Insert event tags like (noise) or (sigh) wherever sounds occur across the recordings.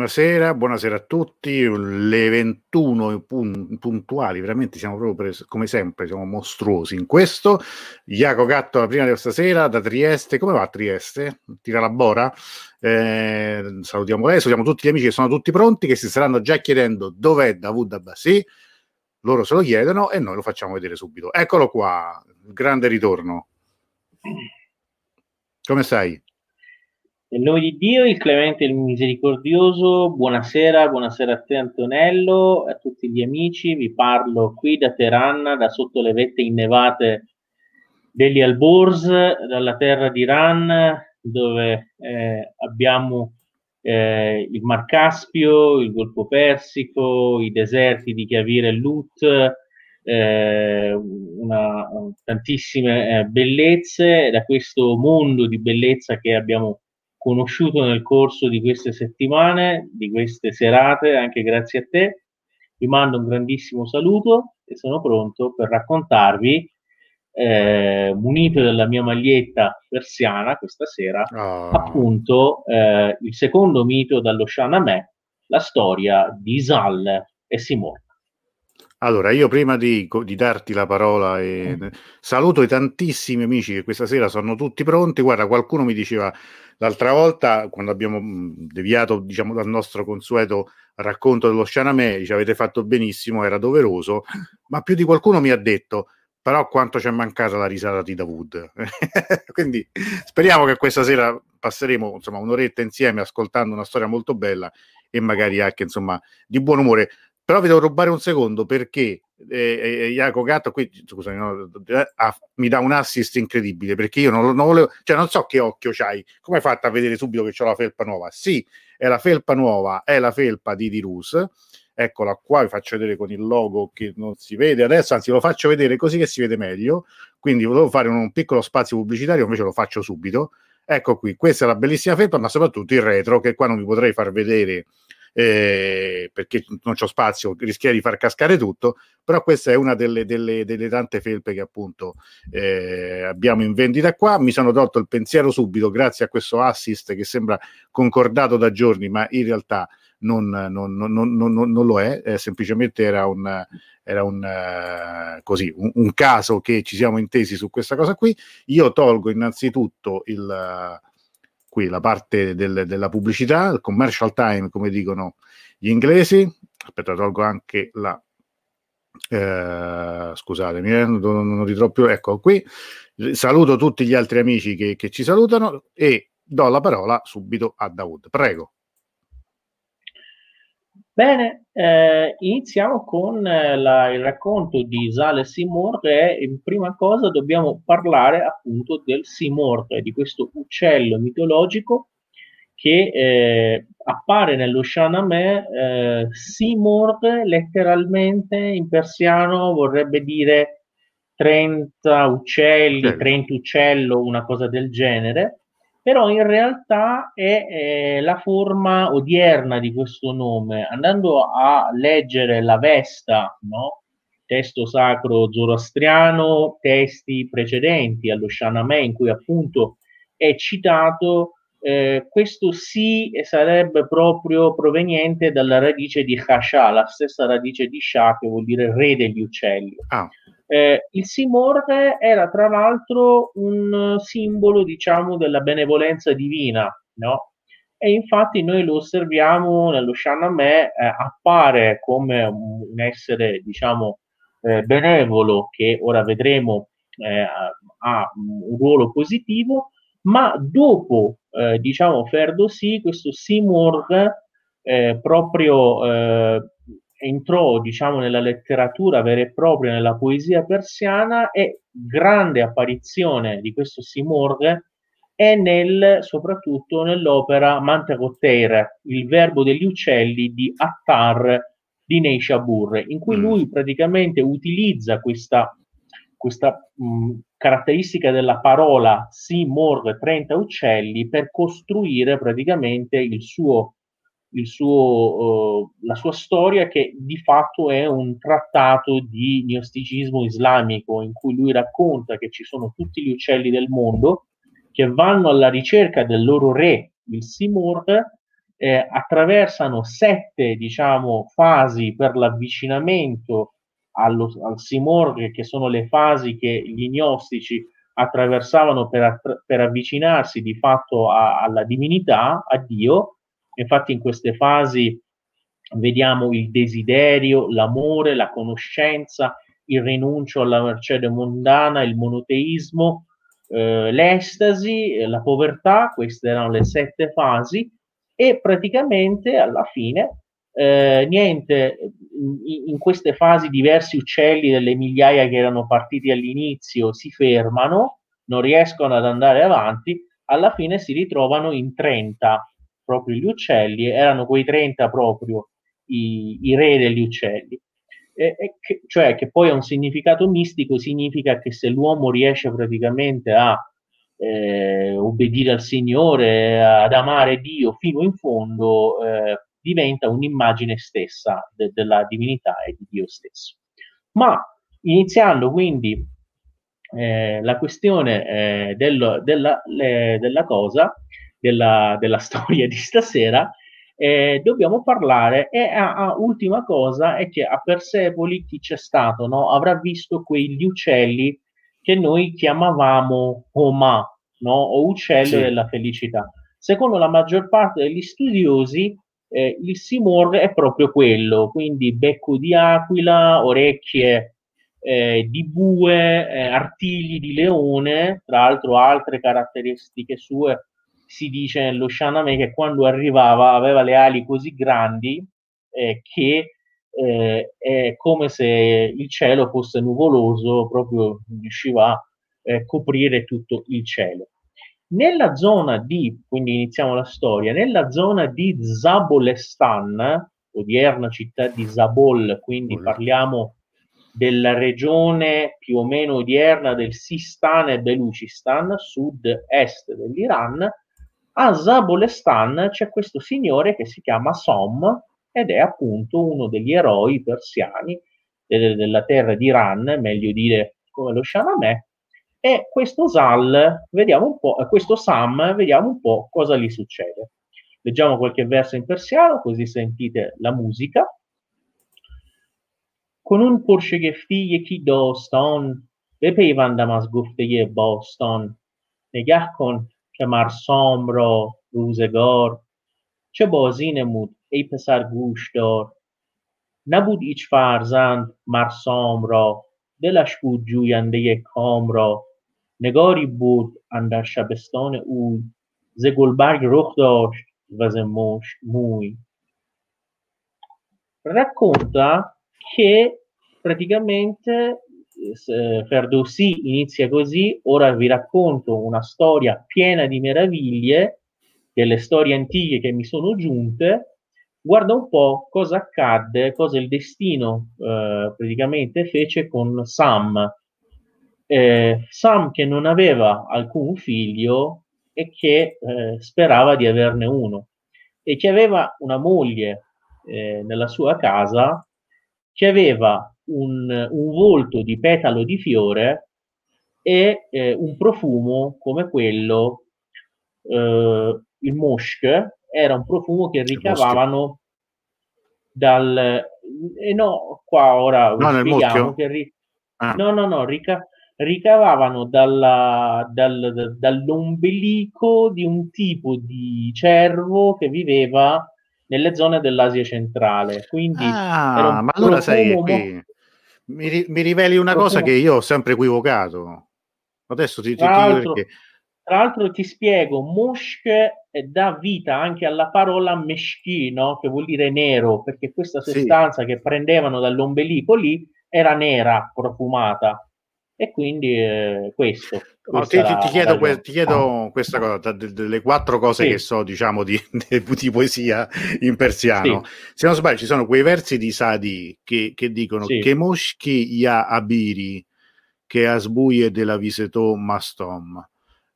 Buonasera, buonasera a tutti. Le 21 pun- puntuali, veramente siamo proprio come sempre, siamo mostruosi in questo. Iaco Gatto la prima di stasera da Trieste. Come va a Trieste? Tira la bora? Eh, salutiamo lei, salutiamo tutti gli amici che sono tutti pronti, che si staranno già chiedendo dov'è Davud Abbassi. Loro se lo chiedono e noi lo facciamo vedere subito. Eccolo qua, grande ritorno. Come stai? Nel nome di Dio, il clemente e il misericordioso, buonasera, buonasera a te Antonello, a tutti gli amici, vi parlo qui da Teheran, da sotto le vette innevate degli Alborz, dalla terra d'Iran, dove eh, abbiamo eh, il Mar Caspio, il Golfo Persico, i deserti di Chiavire e Lut, eh, una, tantissime eh, bellezze, da questo mondo di bellezza che abbiamo conosciuto nel corso di queste settimane, di queste serate, anche grazie a te. Vi mando un grandissimo saluto e sono pronto per raccontarvi, eh, munito della mia maglietta persiana questa sera, oh. appunto eh, il secondo mito dallo Shahnameh, la storia di Isal e Simone. Allora, io prima di, di darti la parola e mm. saluto i tantissimi amici che questa sera sono tutti pronti. Guarda, qualcuno mi diceva l'altra volta, quando abbiamo mm, deviato diciamo, dal nostro consueto racconto dello Scianame, dice avete fatto benissimo, era doveroso, ma più di qualcuno mi ha detto però quanto ci è mancata la risata di Davud. (laughs) Quindi speriamo che questa sera passeremo insomma, un'oretta insieme ascoltando una storia molto bella e magari anche insomma di buon umore. Però vi devo rubare un secondo perché eh, eh, Iaco Gatto qui scusami, no, ah, mi dà un assist incredibile perché io non, non volevo, cioè non so che occhio c'hai, come hai fatto a vedere subito che c'ho la felpa nuova? Sì, è la felpa nuova, è la felpa di Dirus. Eccola qua, vi faccio vedere con il logo che non si vede adesso, anzi lo faccio vedere così che si vede meglio. Quindi volevo fare un, un piccolo spazio pubblicitario, invece lo faccio subito. Ecco qui, questa è la bellissima felpa, ma soprattutto il retro che qua non vi potrei far vedere eh, perché non c'ho spazio, rischierei di far cascare tutto, però questa è una delle, delle, delle tante felpe che appunto eh, abbiamo in vendita qua. Mi sono tolto il pensiero subito grazie a questo assist che sembra concordato da giorni, ma in realtà non, non, non, non lo è, eh, semplicemente era un era un, uh, così, un, un, caso che ci siamo intesi su questa cosa qui. Io tolgo innanzitutto il, uh, qui la parte del, della pubblicità, il commercial time, come dicono gli inglesi. Aspetta, tolgo anche la. Eh, scusatemi, eh, non, non ritrovo più. Ecco qui. Saluto tutti gli altri amici che, che ci salutano e do la parola subito a Dawood. Prego. Bene, eh, iniziamo con eh, la, il racconto di Sale Seymour e in prima cosa dobbiamo parlare appunto del Seymour, di questo uccello mitologico che eh, appare nello Shahnameh. Eh, Seymour letteralmente in persiano vorrebbe dire 30 uccelli, 30 uccello, una cosa del genere però in realtà è eh, la forma odierna di questo nome. Andando a leggere la Vesta, no? testo sacro zoroastriano, testi precedenti allo Shahnameh in cui appunto è citato, eh, questo sì sarebbe proprio proveniente dalla radice di Hasha, la stessa radice di Shah che vuol dire re degli uccelli. Ah. Eh, il Simor era tra l'altro un simbolo, diciamo, della benevolenza divina, no? E infatti noi lo osserviamo nello Shahnameh, eh, appare come un essere, diciamo, eh, benevolo che ora vedremo eh, ha un ruolo positivo, ma dopo, eh, diciamo, Ferdosi, questo Simor eh, proprio entrò diciamo nella letteratura vera e propria, nella poesia persiana e grande apparizione di questo Simorgh è nel, soprattutto nell'opera Mantagoteir, il verbo degli uccelli di Attar di Neishabur, in cui mm. lui praticamente utilizza questa, questa mh, caratteristica della parola Simorgh 30 uccelli per costruire praticamente il suo suo, uh, la sua storia che di fatto è un trattato di gnosticismo islamico in cui lui racconta che ci sono tutti gli uccelli del mondo che vanno alla ricerca del loro re, il Simurg, eh, attraversano sette diciamo, fasi per l'avvicinamento allo, al Simorghe, che sono le fasi che gli gnostici attraversavano per, per avvicinarsi di fatto a, alla divinità, a Dio. Infatti in queste fasi vediamo il desiderio, l'amore, la conoscenza, il rinuncio alla mercede mondana, il monoteismo, eh, l'estasi, la povertà, queste erano le sette fasi e praticamente alla fine eh, niente, in, in, queste fasi diversi uccelli delle migliaia che erano partiti all'inizio si fermano, non riescono ad andare avanti, alla fine si ritrovano in 30 proprio gli uccelli, erano quei 30 proprio i, i re degli uccelli. E, e che, cioè che poi ha un significato mistico, significa che se l'uomo riesce praticamente a eh, obbedire al Signore, ad amare Dio fino in fondo, eh, diventa un'immagine stessa de- della divinità e di Dio stesso. Ma iniziando quindi eh, la questione eh, del, della, le, della, cosa, della, della, (laughs) storia di stasera, eh, dobbiamo parlare e a, a, ultima cosa è che a Persepoli chi c'è stato no? avrà visto quegli uccelli che noi chiamavamo Oma no? o uccello sì. della felicità. Secondo la maggior parte degli studiosi eh, il Simor è proprio quello, quindi becco di aquila, orecchie eh, di bue, eh, artigli di leone, tra l'altro altre caratteristiche sue, si dice nello Shaname che quando arrivava aveva le ali così grandi eh, che eh, è come se il cielo fosse nuvoloso, proprio riusciva a eh, coprire tutto il cielo. Nella zona di, quindi iniziamo la storia, nella zona di Zabolestan, odierna città di Zabol, quindi parliamo della regione più o meno odierna del Sistan e Belucistan, sud-est dell'Iran, a Zabolestan c'è questo signore che si chiama Som ed è appunto uno degli eroi persiani della terra d'Iran, meglio dire come lo Shahnameh, e questo Sal, vediamo un po', questo Sam, vediamo un po' cosa gli succede. Leggiamo qualche verso in persiano, così sentite la musica. Con un پرشگفتی یکی داستان بپیوندم از گفته باستان نگه کن که مرسام را روزگار. چه بازی نمود ای پسر گوش دار نبود ایچ فرزند مرسام را دلش بود جوینده کام را. نگاری بود اندر شبستان اوی ز گلبرگ رخ داشت و ز مشک موی. racconta che praticamente eh, Ferdowsi inizia così, ora vi racconto una storia piena di meraviglie, delle storie antiche che mi sono giunte, guarda un po' cosa accadde, cosa il destino eh, praticamente fece con Sam, eh, Sam che non aveva alcun figlio e che eh, sperava di averne uno e che aveva una moglie eh, nella sua casa che aveva un, un, volto di petalo di fiore e eh, un profumo come quello, eh, il mosch era un profumo che ricavavano dal... Eh, no, qua ora no, spieghiamo che... Ri- ah. No, no, no, rica- ricavavano dalla, dal, dall'ombelico di un tipo di cervo che viveva nelle zone dell'Asia centrale. Quindi ah, ma allora sai qui mi, mi, riveli una cosa che io ho sempre equivocato. Adesso ti, ti, tra, l'altro, perché... tra l'altro ti spiego, mushk dà vita anche alla parola meschino, che vuol dire nero, perché questa sostanza sì. che prendevano dall'ombelico lì era nera, profumata e quindi eh, questo. No, ti, ti, chiedo, que- ti, chiedo, questa cosa, delle quattro cose sì. che so, diciamo, (laughs) di, di, poesia in persiano. Sì. Se non sbaglio, ci sono quei versi di Sadi che, che dicono sì. che moschchi ya abiri, che asbuie della viseto mastom.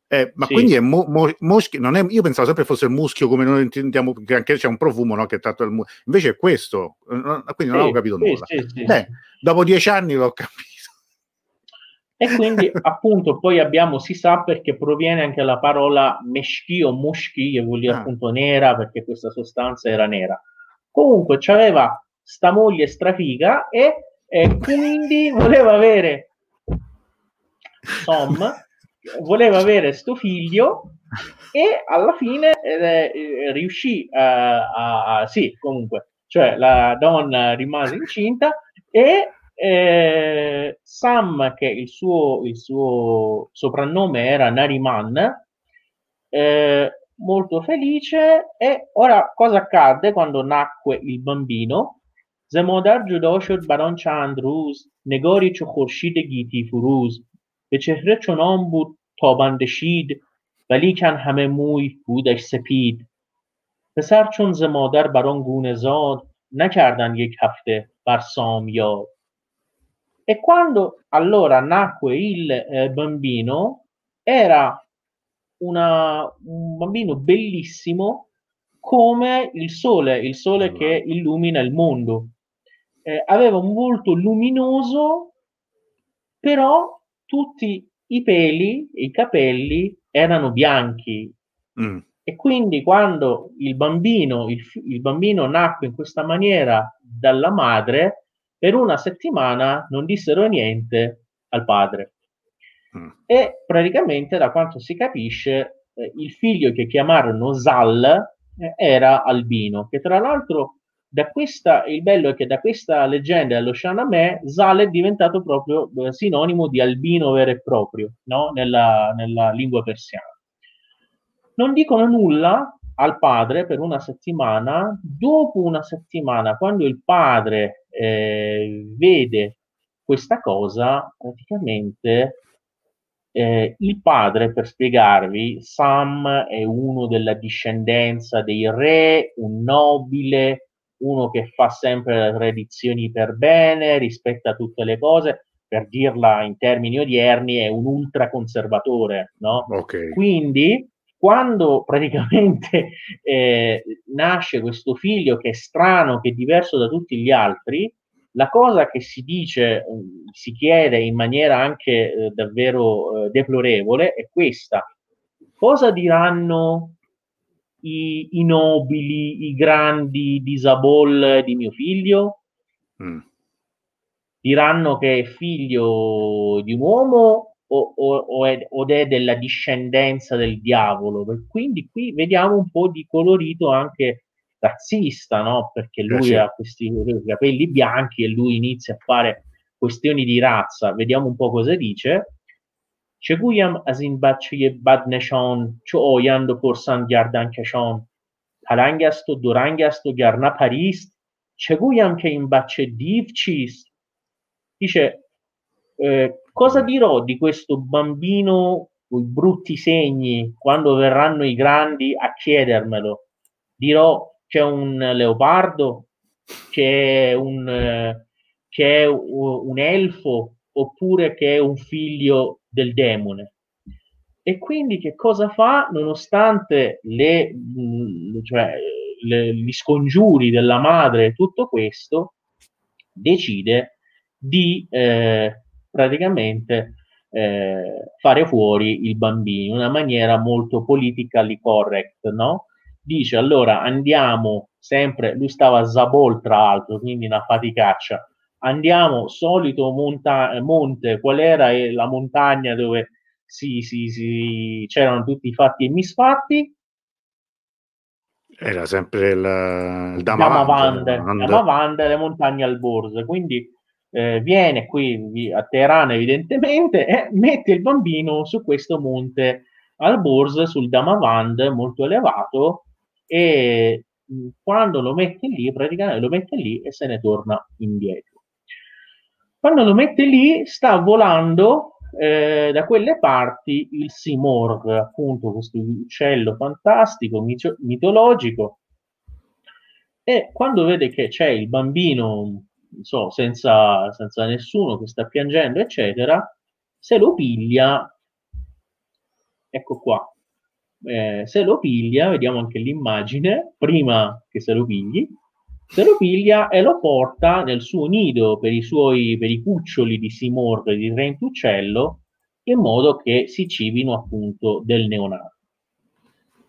Eh, ma sì. quindi è mo, mo, moschio, non è, io pensavo sempre fosse il muschio come noi intendiamo, che anche c'è un profumo no, che è tratto dal muschio, invece è questo, quindi non sì, avevo capito nulla. Sì, Beh, dopo dieci anni l'ho capito. E quindi (laughs) appunto poi abbiamo, si sa perché proviene anche la parola meshki o mushki, che vuol dire ah. appunto nera, perché questa sostanza era nera. Comunque c'aveva sta moglie strafiga e, e quindi voleva avere Tom, (laughs) voleva avere sto figlio e alla fine eh, eh riuscì a, a, a, sì comunque cioè la donna rimase incinta e eh, Sam, che il suo, il suo soprannome era Nariman, eh, molto felice. E ora cosa accadde quando nacque il bambino? زمادر جدا شد بر آن چند روز نگاری چو خورشید گیتی فروز به چهره چنان بود تابنده شید ولیکن همه موی بودش سپید پسر چون ز مادر بر آن گونه زاد نکردن یک هفته بر سام یاد E quando allora nacque il eh, bambino, era una, un bambino bellissimo come il sole, il sole che illumina il mondo. Eh, aveva un volto luminoso, però tutti i peli, i capelli erano bianchi. Mm. E quindi quando il bambino, il, il bambino nacque in questa maniera dalla madre, per una settimana non dissero niente al padre. Mm. E praticamente, da quanto si capisce, eh, il figlio che chiamarono Zal eh, era albino, che tra l'altro da questa, il bello è che da questa leggenda dello Shahnameh, Zal è diventato proprio eh, sinonimo di albino vero e proprio, no? nella, nella lingua persiana. Non dicono nulla al padre per una settimana, dopo una settimana, quando il padre eh, vede questa cosa, praticamente eh, il padre, per spiegarvi, Sam è uno della discendenza dei re, un nobile, uno che fa sempre le tradizioni per bene, rispetta tutte le cose, per dirla in termini odierni, è un ultraconservatore, no? Okay. Quindi quando praticamente (laughs) eh, nasce questo figlio che è strano, che è diverso da tutti gli altri, la cosa che si dice, mm, si chiede in maniera anche eh, davvero eh, deplorevole è questa. Cosa diranno i, i, nobili, i grandi di Zabol di mio figlio? Mm. Diranno che è figlio di un uomo o, o, o, è, o è della discendenza del diavolo. Quindi qui vediamo un po' di colorito anche razzista, no? Perché eh, lui eh sì. ha questi capelli bianchi e lui inizia a fare questioni di razza. Vediamo un po' cosa dice. چه گویم از این بچه بد نشان چو آیند و پرسند گردن کشان پلنگ است و درنگ است و گر پریست چه گویم که این بچه دیو چیست dice eh, cosa dirò di questo bambino con i brutti segni quando verranno i grandi a chiedermelo? Dirò c'è un leopardo, c'è un, c'è un elfo oppure che è un figlio del demone. E quindi che cosa fa? Nonostante le, cioè, le, gli scongiuri della madre e tutto questo, decide di eh, praticamente eh, fare fuori il bambino in una maniera molto politically correct, no? Dice allora andiamo sempre, lui stava a Zabol tra l'altro, quindi una faticaccia, andiamo solito monta- monte, qual era la montagna dove si, si, si, c'erano tutti i fatti e misfatti? Era sempre il, il Damavand, Damavand, le montagne al Borse, quindi eh, viene qui a Teheran evidentemente e mette il bambino su questo monte al Bors, sul Damavand molto elevato e quando lo mette lì, praticamente lo mette lì e se ne torna indietro. Quando lo mette lì sta volando eh, da quelle parti il Simorg, appunto questo uccello fantastico, mito- mitologico, e quando vede che c'è il bambino so, senza, senza nessuno che sta piangendo, eccetera, se lo piglia, ecco qua, eh, se lo piglia, vediamo anche l'immagine, prima che se lo pigli, Se lo piglia e lo porta nel suo nido per i suoi per i cuccioli di simorghe di rentuccello in modo che si cibino appunto del neonato.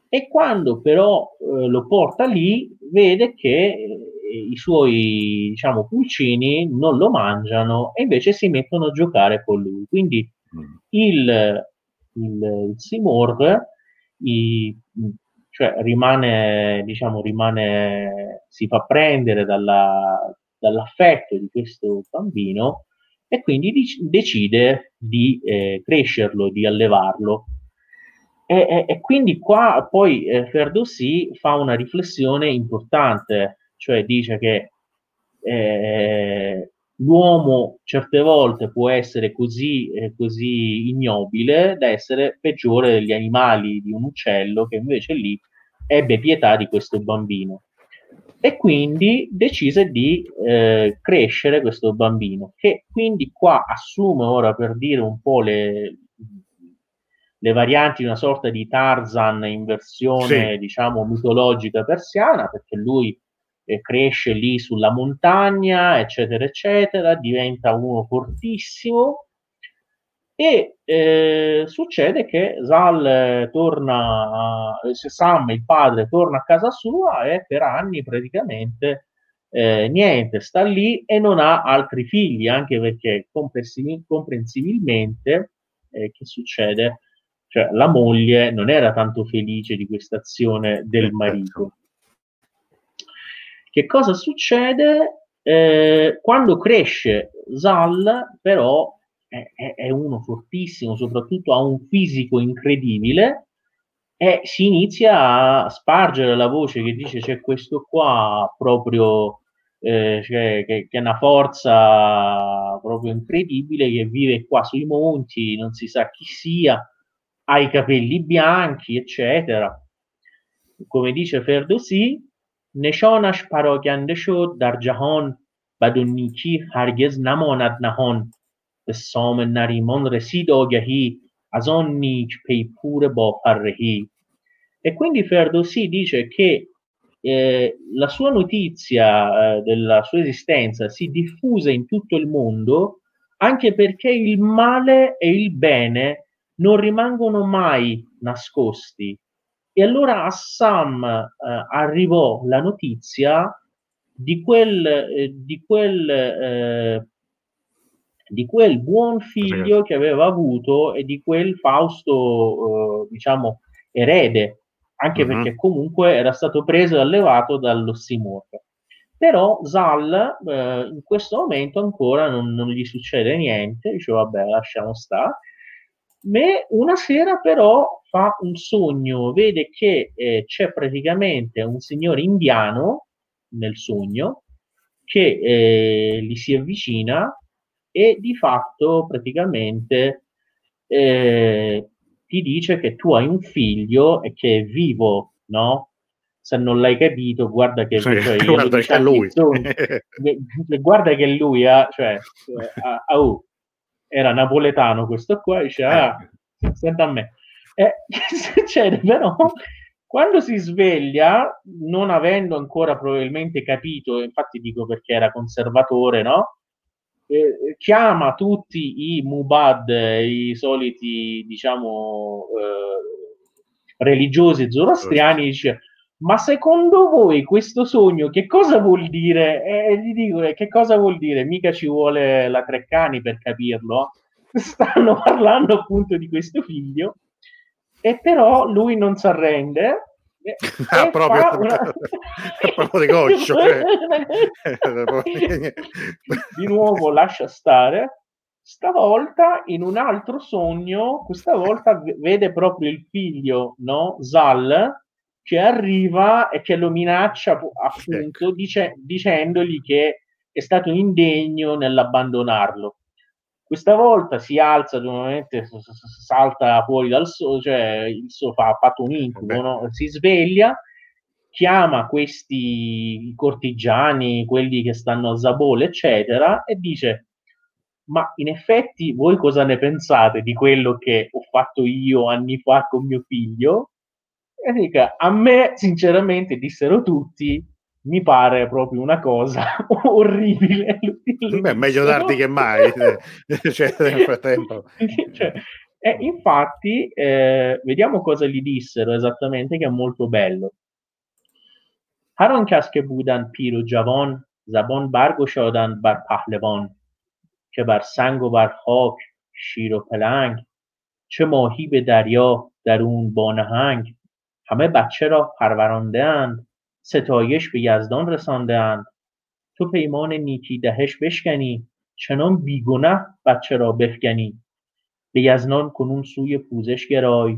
E quando però eh, lo porta lì, vede che i suoi diciamo, pulcini non lo mangiano e invece si mettono a giocare con lui. Quindi mm. il, il, il Simorg i, cioè rimane, diciamo, rimane, si fa prendere dalla, dall'affetto di questo bambino e quindi dic- decide di eh, crescerlo, di allevarlo. E, e, e, quindi qua poi eh, Ferdowsi fa una riflessione importante, cioè dice che eh, l'uomo certe volte può essere così, eh, così ignobile da essere peggiore degli animali di un uccello che invece lì ebbe pietà di questo bambino e quindi decise di eh, crescere questo bambino che quindi qua assume ora per dire un po' le, le varianti di una sorta di Tarzan in versione sì. diciamo mitologica persiana perché lui eh, cresce lì sulla montagna, eccetera, eccetera, diventa uno fortissimo e eh, succede che Zal torna, eh, Sam, il padre, torna a casa sua e per anni praticamente eh, niente, sta lì e non ha altri figli, anche perché comprensibilmente eh, che succede? Cioè, la moglie non era tanto felice di questa azione del marito. Che cosa succede? Eh, quando cresce Zal, però, è, è, uno fortissimo, soprattutto ha un fisico incredibile e si inizia a spargere la voce che dice c'è questo qua proprio eh, cioè, che, che, ha una forza proprio incredibile che vive qua sui monti, non si sa chi sia, ha i capelli bianchi, eccetera. Come dice Ferdowsi, نشانش پراگنده شد در جهان بد و نیکی هرگز نماند نهان به سام نریمان رسید آگهی از آن نیک پیپور با فرهی e quindi Ferdowsi dice che eh, la sua notizia eh, della sua esistenza si diffuse in tutto il mondo anche perché il male e il bene non rimangono mai nascosti e allora a Sam eh, arrivò la notizia di quel, eh, di, quel, eh, di quel buon figlio che aveva avuto e di quel Fausto, eh, diciamo, erede, anche uh-huh. perché comunque era stato preso e allevato dallo Simorga. Però Zal eh, in questo momento ancora non, non, gli succede niente, dice vabbè lasciamo stare. Me una sera però fa un sogno, vede che eh, c'è praticamente un signore indiano nel sogno che eh, gli si avvicina e di fatto praticamente eh, ti dice che tu hai un figlio e che è vivo, no? Se non l'hai capito, guarda che, sì, cioè, guarda che è lui. guarda che lui ha, cioè, ha, ha, uh, era napoletano questo qua, dice, ah, eh. senta a me. Eh, (laughs) che succede però? Quando si sveglia, non avendo ancora probabilmente capito, infatti dico perché era conservatore, no? Eh, chiama tutti i Mubad, i soliti, diciamo, eh, religiosi zoroastriani e dice ma secondo voi questo sogno che cosa vuol dire? E gli dico, eh, che cosa vuol dire? Mica ci vuole la Treccani per capirlo. (laughs) Stanno parlando appunto di questo figlio e però lui non si arrende. Ah, proprio, (laughs) una... proprio di goccio. Cioè. (laughs) di nuovo lascia stare. Stavolta in un altro sogno, questa volta vede proprio il figlio, no? Zal, che arriva e che lo minaccia appunto dice, dicendogli che è stato indegno nell'abbandonarlo. Questa volta si alza, normalmente salta fuori dal sole, cioè il sofà ha fatto un incubo, no? si sveglia, chiama questi cortigiani, quelli che stanno a Zabole, eccetera, e dice: Ma in effetti voi cosa ne pensate di quello che ho fatto io anni fa con mio figlio? E dica, a me, sinceramente, dissero tutti, mi pare proprio una cosa (laughs) orribile. (laughs) Beh, meglio tardi che mai, (laughs) cioè, nel frattempo. cioè, e infatti, eh, vediamo cosa gli dissero esattamente, che è molto bello. Haron که بودن piro javon zabon برگشادند bar پهلوان که بر سنگ و بر خاک شیر و پلنگ چه ماهی به دریا درون با نهنگ همه بچه را پرورانده اند ستایش به یزدان رسانده اند تو پیمان نیکی دهش بشکنی چنان بیگنه بچه را بفکنی به یزدان کنون سوی پوزش گرای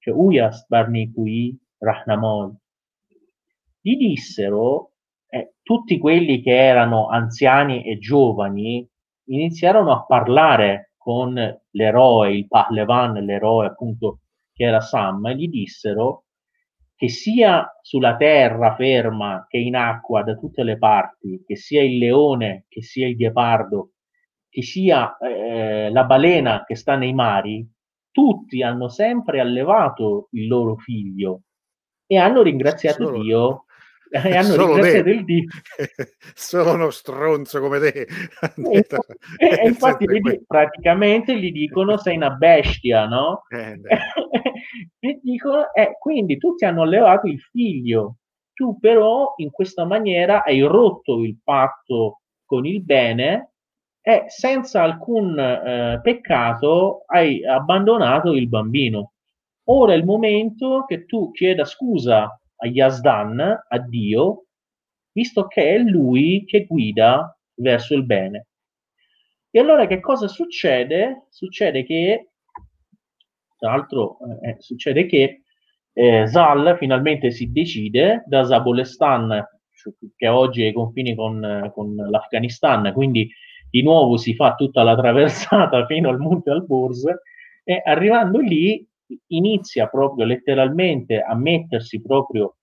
که اوی است بر نیکویی رهنمای. gli dissero, eh, tutti quelli che erano anziani e giovani iniziarono a parlare con l'eroe, il Pahlevan, l'eroe appunto che era Sam, che sia sulla terra ferma che in acqua da tutte le parti, che sia il leone, che sia il ghepardo, che sia eh, la balena che sta nei mari, tutti hanno sempre allevato il loro figlio e hanno ringraziato Solo... Dio (laughs) e hanno Solo ringraziato il Dio. (laughs) Solo uno stronzo come te. (laughs) e, e infatti gli, praticamente gli dicono sei una bestia, no? Eh, e dicono, eh, quindi tutti hanno allevato il figlio, tu però in questa maniera hai rotto il patto con il bene e senza alcun eh, peccato hai abbandonato il bambino. Ora è il momento che tu chieda scusa a Yazdan, a Dio, visto che è lui che guida verso il bene. E allora che cosa succede? Succede che, tra l'altro, eh, eh succede che eh, Zal finalmente si decide da Zabolestan, che oggi è ai confini con, con l'Afghanistan, quindi di nuovo si fa tutta la traversata (laughs) fino al Monte Alborz, e arrivando lì inizia proprio letteralmente a mettersi proprio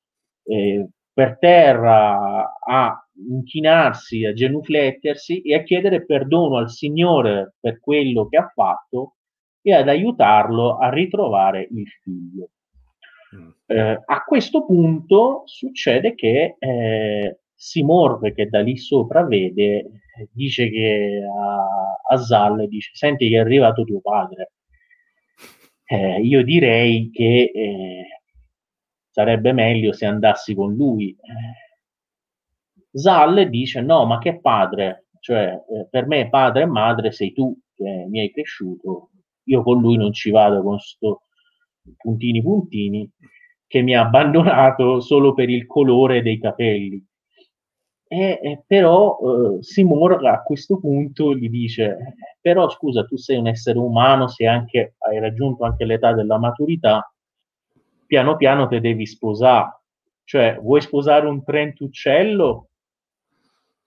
eh, per terra, a inchinarsi, a genuflettersi e a chiedere perdono al Signore per quello che ha fatto e ad aiutarlo a ritrovare il figlio. Mm. Eh, a questo punto succede che eh, Simor, che da lì sopra vede, dice che a, a Zal dice: Senti, che è arrivato tuo padre eh, io direi che eh, sarebbe meglio se andassi con lui. Zal dice no, ma che padre? Cioè, eh, per me padre e madre sei tu che mi hai cresciuto, io con lui non ci vado con sto puntini puntini che mi ha abbandonato solo per il colore dei capelli. E, e però eh, Simor a questo punto gli dice: Però scusa, tu sei un essere umano, sei anche, hai raggiunto anche l'età della maturità, piano piano te devi sposare. Cioè, vuoi sposare un trentuccello?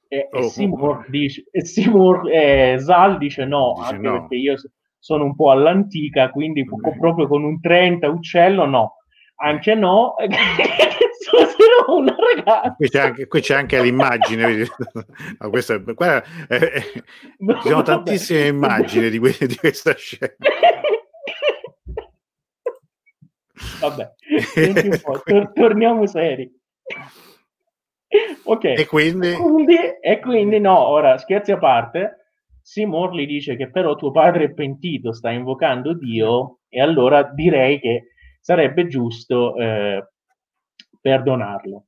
E, oh, e oh. dice, e Simor, eh, Zal dice no, dice anche no. perché io sono un po' all'antica, quindi mm. proprio con un 30 uccello no. Anche no, (laughs) sposerò una ragazza. Qui c'è anche, qui c'è anche l'immagine. (laughs) no, questa, guarda, eh, eh, ci sono tantissime immagini di, que- di questa scena. Vabbè, tor- torniamo seri. Ok. E quindi? quindi? E quindi no, ora scherzi a parte. Seymour gli dice che però tuo padre è pentito, sta invocando Dio e allora direi che sarebbe giusto eh, perdonarlo.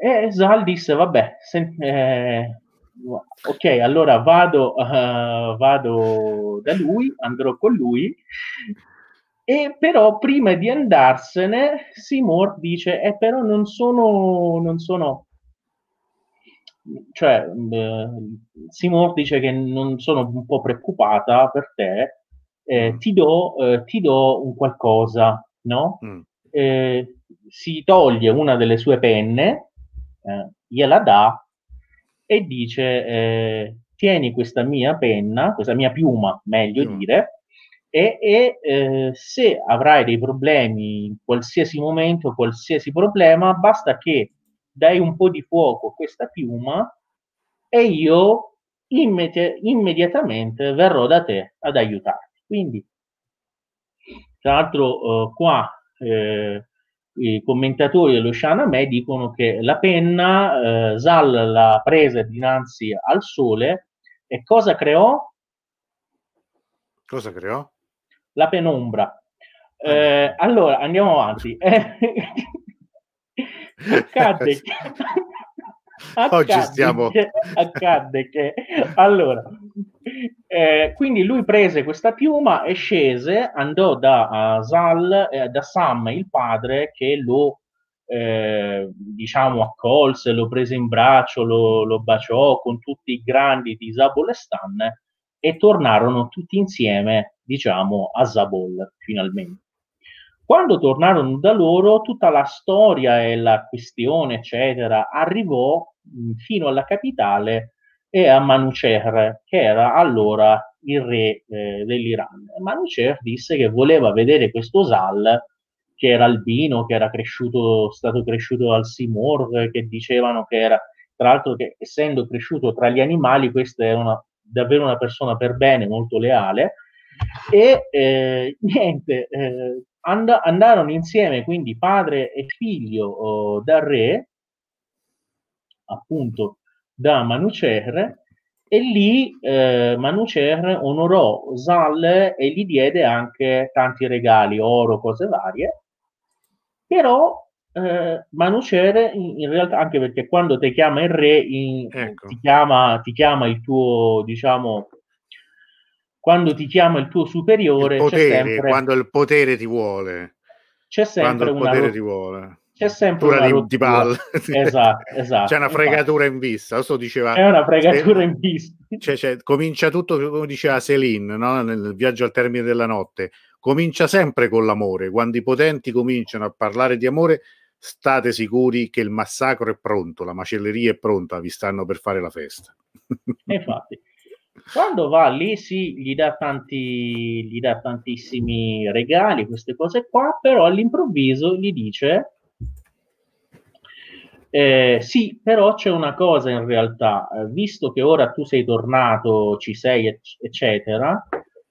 E Zal disse, vabbè, se, eh, ok, allora vado, uh, vado da lui, andrò con lui, e però prima di andarsene Seymour dice, eh però non sono, non sono cioè eh, Seymour dice che non sono un po' preoccupata per te, eh, mm. ti, do, eh, ti do un qualcosa, no? Mm. Eh, si toglie una delle sue penne, eh, gliela dà e dice eh, tieni questa mia penna, questa mia piuma, meglio mm. dire, e, e eh, se avrai dei problemi in qualsiasi momento, qualsiasi problema, basta che dai un po' di fuoco a questa piuma e io immedi- immediatamente verrò da te ad aiutarti. Quindi, tra l'altro, eh, qua eh, i commentatori dello Shahnameh dicono che la penna eh, Zal la prese dinanzi al sole e cosa creò? Cosa creò? La penombra. Eh, allora, andiamo avanti. (laughs) accadde, che, Oggi stiamo... Che, accadde che... Allora, eh, quindi lui prese questa piuma e scese, andò da uh, Zal, eh, da Sam, il padre, che lo, eh, diciamo, accolse, lo prese in braccio, lo, lo, baciò con tutti i grandi di Zabolestan e tornarono tutti insieme, diciamo, a Zabol, finalmente. Quando tornarono da loro, tutta la storia e la questione, eccetera, arrivò mh, fino alla capitale e a Manucer, che era allora il re eh, dell'Iran. Manucer disse che voleva vedere questo Sal, che era albino, che era cresciuto, stato cresciuto al Simor, che dicevano che era, tra l'altro, che essendo cresciuto tra gli animali, questa era una, davvero una persona per bene, molto leale. E eh, (laughs) niente, eh, and- andarono insieme quindi padre e figlio oh, dal re, appunto da Manucer, e lì eh, Manucer onorò Zal e gli diede anche tanti regali, oro, cose varie, però eh, Manucer in, in, realtà, anche perché quando ti chiama il re, in, ecco. ti, chiama, ti chiama il tuo, diciamo, quando ti chiama il tuo superiore, il potere, sempre, quando il potere ti vuole. C'è sempre quando il potere ti vuole. C'è sempre una di, di palle. Esatto, (laughs) esatto. C'è una fregatura in vista. Questo diceva, C'è una fregatura in vista. Cioè, cioè, comincia tutto come diceva Céline no? nel viaggio al termine della notte. Comincia sempre con l'amore. Quando i potenti cominciano a parlare di amore, state sicuri che il massacro è pronto, la macelleria è pronta, vi stanno per fare la festa. Infatti. Quando va lì, sì, gli dà, tanti, gli dà tantissimi regali, queste cose qua, però all'improvviso gli dice eh, sì, però c'è una cosa in realtà, eh, visto che ora tu sei tornato, ci sei, eccetera,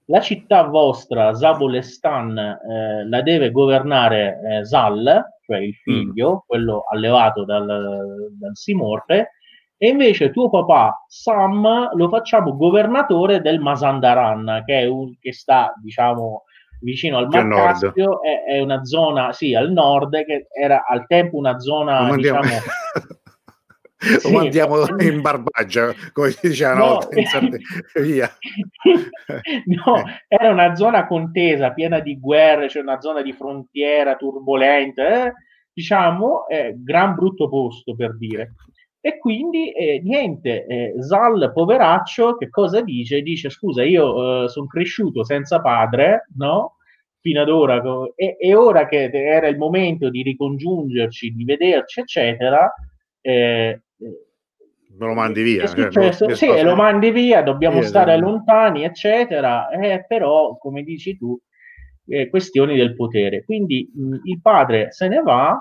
la città vostra, Zabolestan, eh, la deve governare eh, Zal, cioè il figlio, mm. quello allevato dal, dal Simorte, e invece tuo papà Sam lo facciamo governatore del Mazandaran, che, è un, che sta, diciamo, vicino al Mar Caspio, è, è, una zona, sì, al nord, che era al tempo una zona, diciamo... (laughs) sì, o andiamo in Barbaggia, come si diceva no, volta Sardegna. (laughs) no, era una zona contesa, piena di guerre, cioè una zona di frontiera turbolenta, eh? diciamo, eh, gran brutto posto per dire. E quindi eh, niente, eh, Zal, poveraccio, che cosa dice? Dice: Scusa, io eh, sono cresciuto senza padre, no? Fino ad ora, e, e, ora che era il momento di ricongiungerci, di vederci, eccetera, eh, me lo mandi via. È cioè, successo, sì, lo mandi via, dobbiamo sì, stare sì. lontani, eccetera. Eh, però, come dici tu, eh, questioni del potere. Quindi mh, il padre se ne va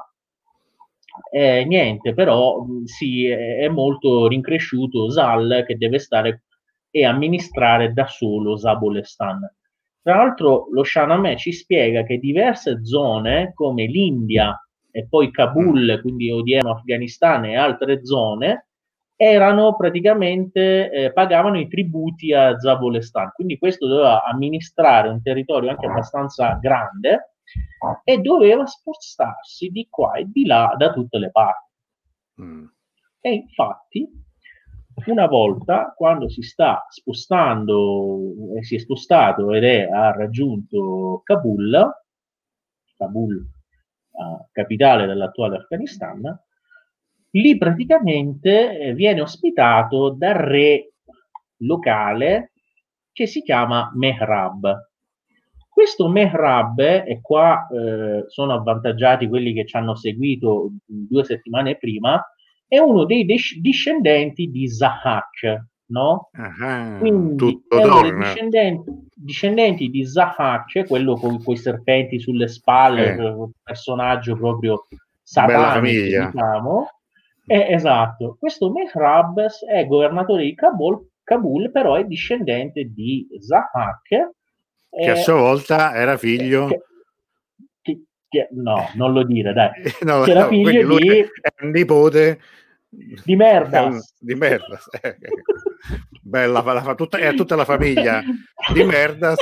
eh, niente, però sì, è molto rincresciuto Zal che deve stare e amministrare da solo Zabolestan. Tra l'altro lo Shahnameh ci spiega che diverse zone come l'India e poi Kabul, mm. quindi odierno Afghanistan e altre zone, erano praticamente, eh, pagavano i tributi a Zabolestan. Quindi questo doveva amministrare un territorio anche abbastanza grande e doveva spostarsi di qua e di là da tutte le parti. Mm. E infatti, una volta quando si sta spostando, eh, si è spostato ed è, ha raggiunto Kabul, Kabul, eh, capitale dell'attuale Afghanistan, lì praticamente eh, viene ospitato dal re locale che si chiama Mehrab. Questo Mehrab, e qua eh, sono avvantaggiati quelli che ci hanno seguito due settimane prima, è uno dei dis- discendenti di Zahak, no? Uh-huh, Quindi è uno dei discendenti, discendenti, di Zahak, quello con quei serpenti sulle spalle, eh. un personaggio proprio satanico, diciamo. Eh, esatto. Questo Mehrab è governatore di Kabul, Kabul, però è discendente di Zahak che a sua volta era figlio che, che, che, no, non lo dire, dai. (laughs) no, era no, figlio di... È un nipote di merda. di merda. (laughs) Eh, bella, la, tutta, è tutta la famiglia di merda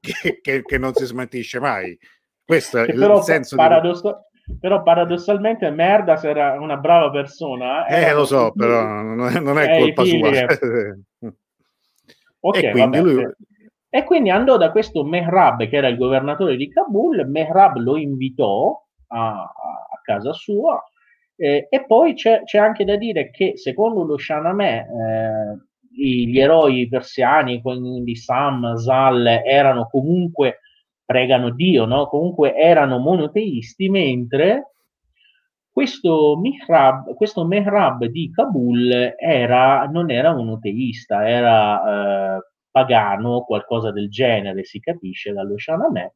che, che, che, non si smentisce mai. Questo è il senso paradosso, di... Però paradossalmente Merdas era una brava persona. Eh, lo so, (laughs) però non è, non è colpa sua. okay, e quindi vabbè, lui... E quindi andò da questo Mehrab, che era il governatore di Kabul, Mehrab lo invitò a, a casa sua, eh, e poi c'è, c'è, anche da dire che secondo lo Shahnameh eh, gli eroi persiani, quindi Sam, Zal, erano comunque, pregano Dio, no? comunque erano monoteisti, mentre questo mihrab, questo mihrab di Kabul era, non era monoteista, era eh, pagano, qualcosa del genere, si capisce dallo Shahnameh,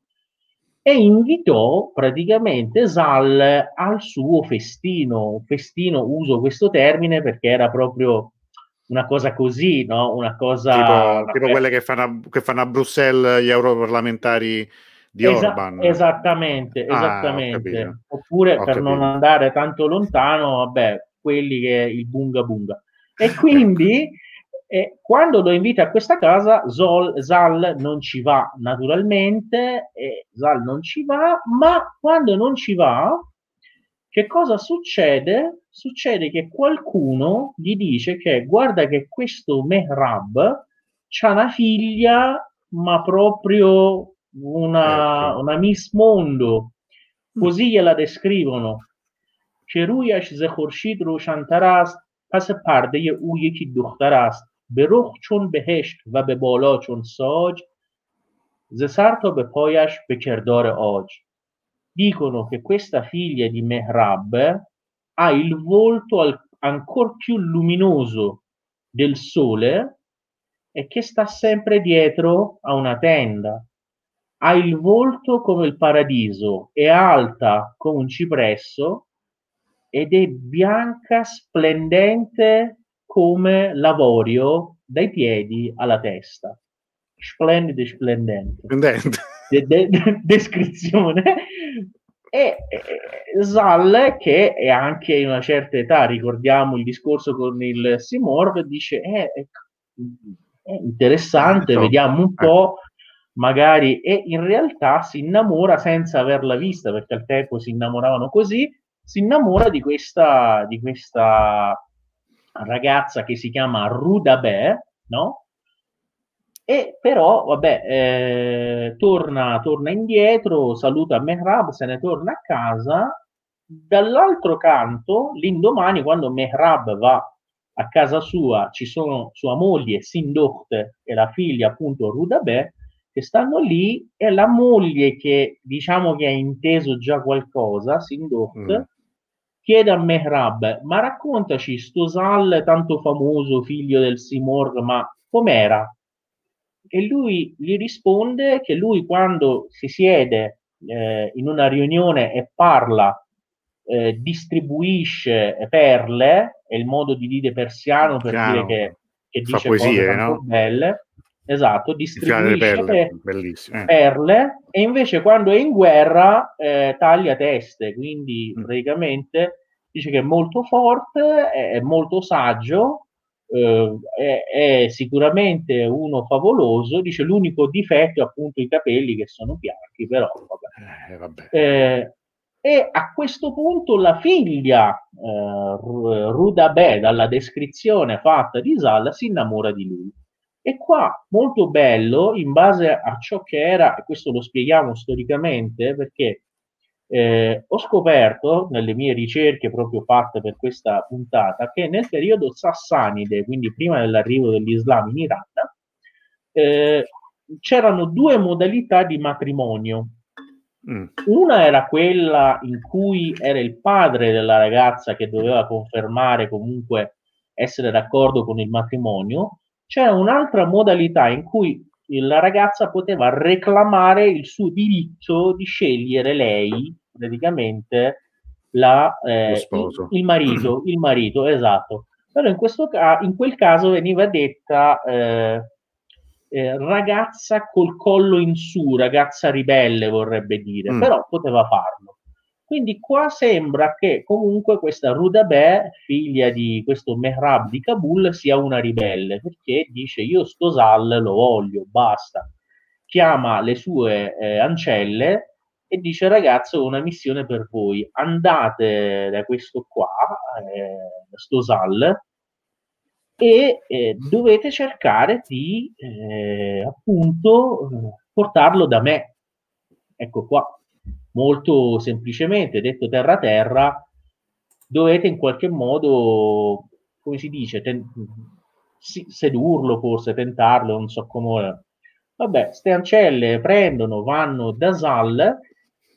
e invitò praticamente Zal al suo festino. Festino, uso questo termine perché era proprio una cosa così, no? Una cosa... Tipo, tipo quelle che fanno, a, che fanno, a, Bruxelles gli europarlamentari di Esa- Orban. Esattamente, ah, esattamente. Oppure ho per non andare tanto lontano, vabbè, quelli che il bunga bunga. E quindi e quando lo invita a questa casa, Zol, Zal non ci va naturalmente, e Zal non ci va, ma quando non ci va, che cosa succede? Succede che qualcuno gli dice che guarda che questo Mehrab ha una figlia, ma proprio una, ecco. una Miss Mondo. Così gliela descrivono. Cheruyash ze khurshid roshantarast پس پرده او یکی دختر است به رخ چون بهشت و به بالا چون ساج ز سر تا به پایش به کردار آج dicono che questa figlia di Mehrab ha il volto al, ancora più luminoso del sole e che sta sempre dietro a una tenda. Ha il volto come il paradiso, è alta come un cipresso ed è bianca, splendente come l'avorio dai piedi alla testa. Splendido, splendente. Splendente. De- de- de- descrizione. E, e Zal, che è anche in una certa età, ricordiamo il discorso con il Simor, dice: eh, è, è interessante, vediamo un po'. Magari, e in realtà si innamora senza averla vista, perché al tempo si innamoravano così. Si innamora di questa, di questa ragazza che si chiama Rudabe, no? E però, vabbè, eh, torna, torna indietro, saluta Mehrab, se ne torna a casa. Dall'altro canto, l'indomani, quando Mehrab va a casa sua, ci sono sua moglie Sindochte e la figlia, appunto, Rudabe, che stanno lì, e la moglie che diciamo che ha inteso già qualcosa, Sindochte, mm chiede a Mehrab, ma raccontaci sto Sal tanto famoso, figlio del Simorg, ma com'era? E lui gli risponde che lui quando si siede eh, in una riunione e parla, eh, distribuisce perle, è il modo di dire persiano per Chiaro. dire che, che dice poesie, cose no? belle, esatto, distribuisce perle, eh. perle, e invece quando è in guerra eh, taglia teste, quindi mm. praticamente dice che è molto forte, è, molto saggio, eh, è, è, sicuramente uno favoloso, dice l'unico difetto è appunto i capelli che sono bianchi, però vabbè. Eh, vabbè. Eh, e a questo punto la figlia eh, Rudabe, dalla descrizione fatta di Zal, si innamora di lui. E qua, molto bello, in base a ciò che era, e questo lo spieghiamo storicamente, perché eh, ho scoperto nelle mie ricerche proprio fatte per questa puntata che nel periodo sassanide, quindi prima dell'arrivo dell'Islam in Iran, eh, c'erano due modalità di matrimonio. Mm. Una era quella in cui era il padre della ragazza che doveva confermare comunque essere d'accordo con il matrimonio, c'era un'altra modalità in cui la ragazza poteva reclamare il suo diritto di scegliere lei, praticamente, la, eh, il, il, marito, (clears throat) il marito, esatto. Però in, questo in quel caso veniva detta eh, eh, ragazza col collo in su, ragazza ribelle vorrebbe dire, mm. però poteva farlo. Quindi qua sembra che comunque questa Rudabeh, figlia di questo Mehrab di Kabul, sia una ribelle, perché dice io sto Sal lo voglio, basta. Chiama le sue eh, ancelle e dice ragazzo ho una missione per voi, andate da questo qua, eh, sto Sal, e eh, dovete cercare di eh, appunto portarlo da me. Ecco qua molto semplicemente, detto terra terra, dovete in qualche modo, come si dice, ten- sedurlo forse, tentarlo, non so come. Vabbè, ste ancelle prendono, vanno da Zal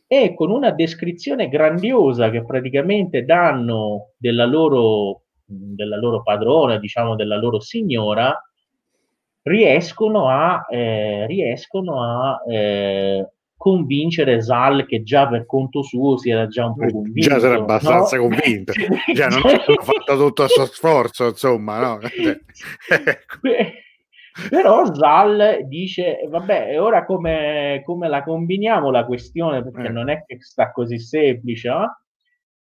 e con una descrizione grandiosa che praticamente danno della loro, della loro padrona, diciamo della loro signora, riescono a, eh, riescono a eh, convincere Sal che già per conto suo si era già un po' eh, convinto. Già si era abbastanza no? convinto, (laughs) già non ho fatto tutto questo sforzo, insomma. No? (laughs) (laughs) Ecco. Però Sal dice, vabbè, ora come, come, la combiniamo la questione, perché eh. non è che sta così semplice, no?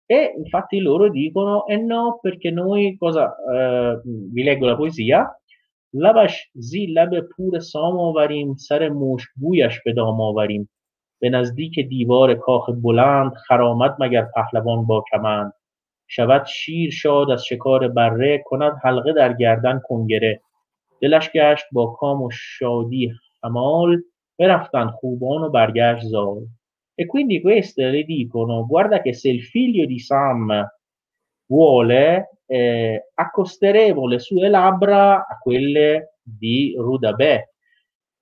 E infatti loro dicono, eh no, perché noi, cosa, eh, vi leggo la poesia, Lavash zillabe pure somovarim, saremmo shbuyash pedomovarim, به نزدیک دیوار کاخ بلند خرامد مگر پهلوان با کمند. شود شیر شاد از شکار بره کند حلقه در گردن کنگره. دلش گشت با کام و شادی همال برفتن خوبان و برگشت زال. E quindi queste le dicono guarda che se il figlio di Sam vuole eh, accosteremo le sue labbra a quelle di Rudabè.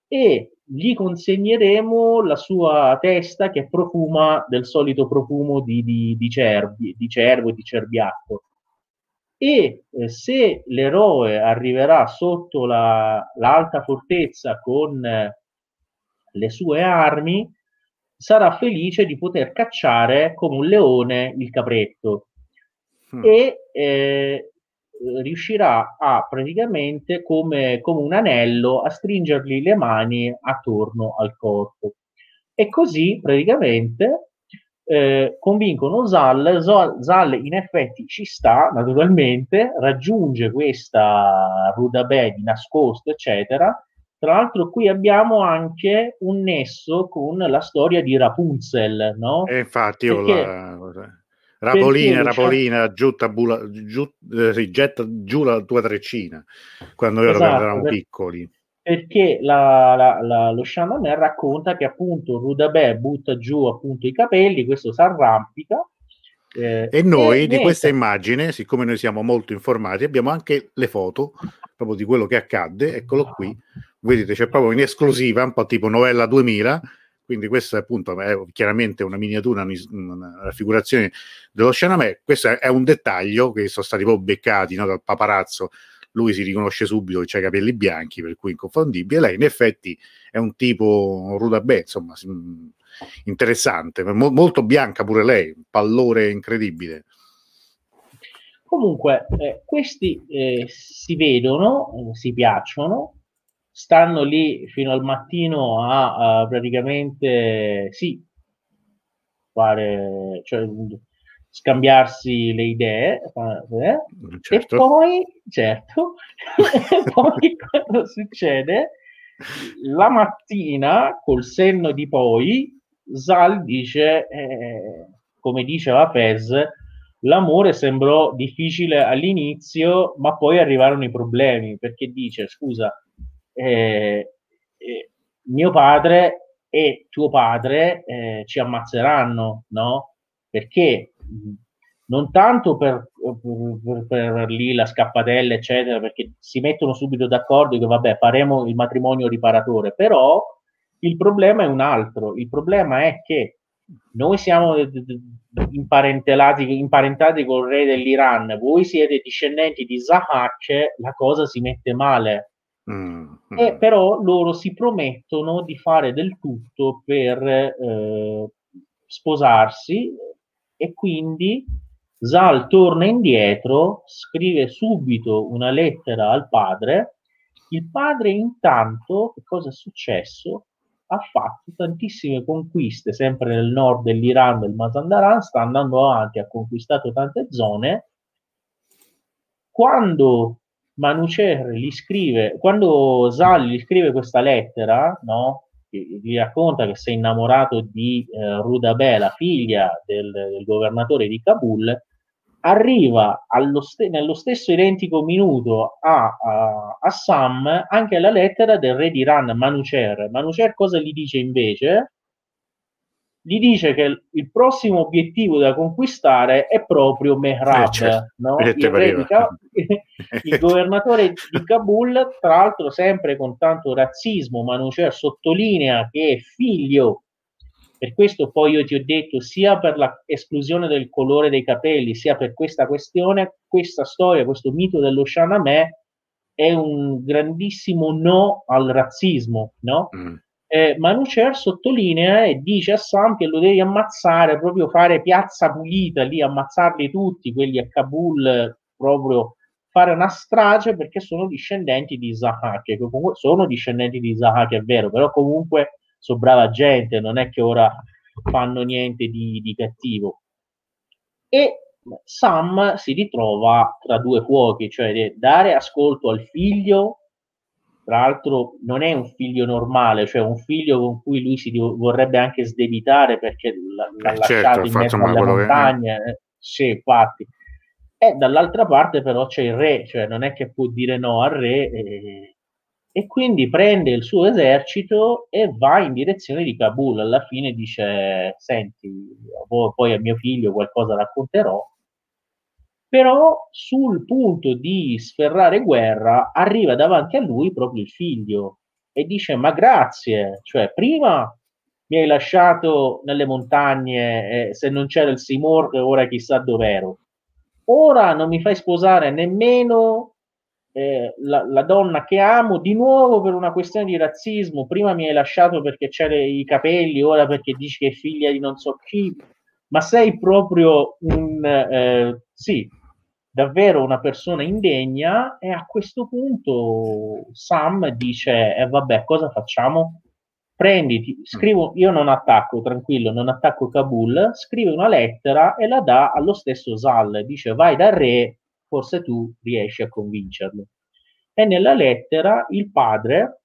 E gli consegneremo la sua testa che profuma del solito profumo di, di, di, cervi, di cervo e di cerbiatto. E eh, se l'eroe arriverà sotto la, l'alta fortezza con eh, le sue armi, sarà felice di poter cacciare come un leone il capretto. Hmm. E eh, riuscirà a praticamente come, come un anello a stringergli le mani attorno al corpo. E così praticamente eh, convincono Zal, Zal in effetti ci sta naturalmente, raggiunge questa Rudabè di nascosto, eccetera. Tra l'altro qui abbiamo anche un nesso con la storia di Rapunzel, no? E infatti io Perché... la Rapolina, Rapolina, giù, tabula, giù, eh, getta giù la tua treccina quando esatto, eravamo per, piccoli. Perché la, la, la, lo Shaman racconta che appunto Rudabè butta giù appunto i capelli, questo si arrampica. Eh, e noi e di questa immagine, siccome noi siamo molto informati, abbiamo anche le foto proprio di quello che accadde. Eccolo qui, vedete, c'è proprio in esclusiva, un po' tipo novella 2000 quindi questa appunto è chiaramente una miniatura, una, raffigurazione dello Shanamè. Questo è un dettaglio che sono stati poi beccati no, dal paparazzo. Lui si riconosce subito che ha i capelli bianchi, per cui inconfondibile. Lei in effetti è un tipo Rudabè, insomma, interessante, mo- molto bianca pure lei, un pallore incredibile. Comunque, eh, questi eh, si vedono, eh, si piacciono, stanno lì fino al mattino a, a praticamente sì, fare, cioè, scambiarsi le idee eh? certo. e poi certo (laughs) e poi cosa succede la mattina col senno di poi Zal dice eh, come diceva Fez l'amore sembrò difficile all'inizio ma poi arrivarono i problemi perché dice scusa eh, eh, mio padre e tuo padre eh, ci ammazzeranno, no? Perché non tanto per, per, per, lì la scappatella, eccetera, perché si mettono subito d'accordo che vabbè, faremo il matrimonio riparatore, però il problema è un altro. Il problema è che noi siamo imparentati, imparentati col re dell'Iran, voi siete discendenti di Zahak, la cosa si mette male Mm, E mm. però loro si promettono di fare del tutto per eh, sposarsi e quindi Zal torna indietro, scrive subito una lettera al padre. Il padre intanto, che cosa è successo? ha fatto tantissime conquiste, sempre nel nord dell'Iran, del Mazandaran, sta andando avanti, ha conquistato tante zone. Quando Manucer gli scrive, quando Zal gli scrive questa lettera, no? gli racconta che si è innamorato di eh, Rudabeh, la figlia del, del, governatore di Kabul, arriva st- nello stesso identico minuto a, a, a, Sam anche la lettera del re di Iran, Manucer. Manucer cosa gli dice invece? Gli dice che il, prossimo obiettivo da conquistare è proprio Mehrab, eh, certo. no? il, (laughs) il, governatore di Kabul, tra l'altro sempre con tanto razzismo, Manucer sottolinea che è figlio, per questo poi io ti ho detto, sia per l'esclusione del colore dei capelli, sia per questa questione, questa storia, questo mito dello Shahnameh è un grandissimo no al razzismo, no? Mm eh, Manucer sottolinea e dice a Sam che lo devi ammazzare, proprio fare piazza pulita lì, ammazzarli tutti, quelli a Kabul, proprio fare una strage perché sono discendenti di comunque sono discendenti di Zahak, è vero, però comunque sono brava gente, non è che ora fanno niente di, di cattivo. E Sam si ritrova tra due fuochi, cioè dare ascolto al figlio tra l'altro non è un figlio normale, cioè un figlio con cui lui si vorrebbe anche sdebitare perché l'ha eh, lasciato certo, in mezzo alle montagne. Che... Eh, sì, infatti. E dall'altra parte però c'è il re, cioè non è che può dire no al re e, e quindi prende il suo esercito e va in direzione di Kabul. Alla fine dice, senti, poi a mio figlio qualcosa racconterò però sul punto di sferrare guerra arriva davanti a lui proprio il figlio e dice ma grazie, cioè prima mi hai lasciato nelle montagne, eh, se non c'era il Seymour ora chissà dov'ero, ora non mi fai sposare nemmeno eh, la, la, donna che amo di nuovo per una questione di razzismo, prima mi hai lasciato perché c'hai i capelli, ora perché dici che è figlia di non so chi, ma sei proprio un eh, sì, davvero una persona indegna e a questo punto Sam dice e eh, vabbè cosa facciamo? Prenditi, scrivo, io non attacco, tranquillo, non attacco Kabul, scrive una lettera e la dà allo stesso Zal, dice vai dal re, forse tu riesci a convincerlo. E nella lettera il padre,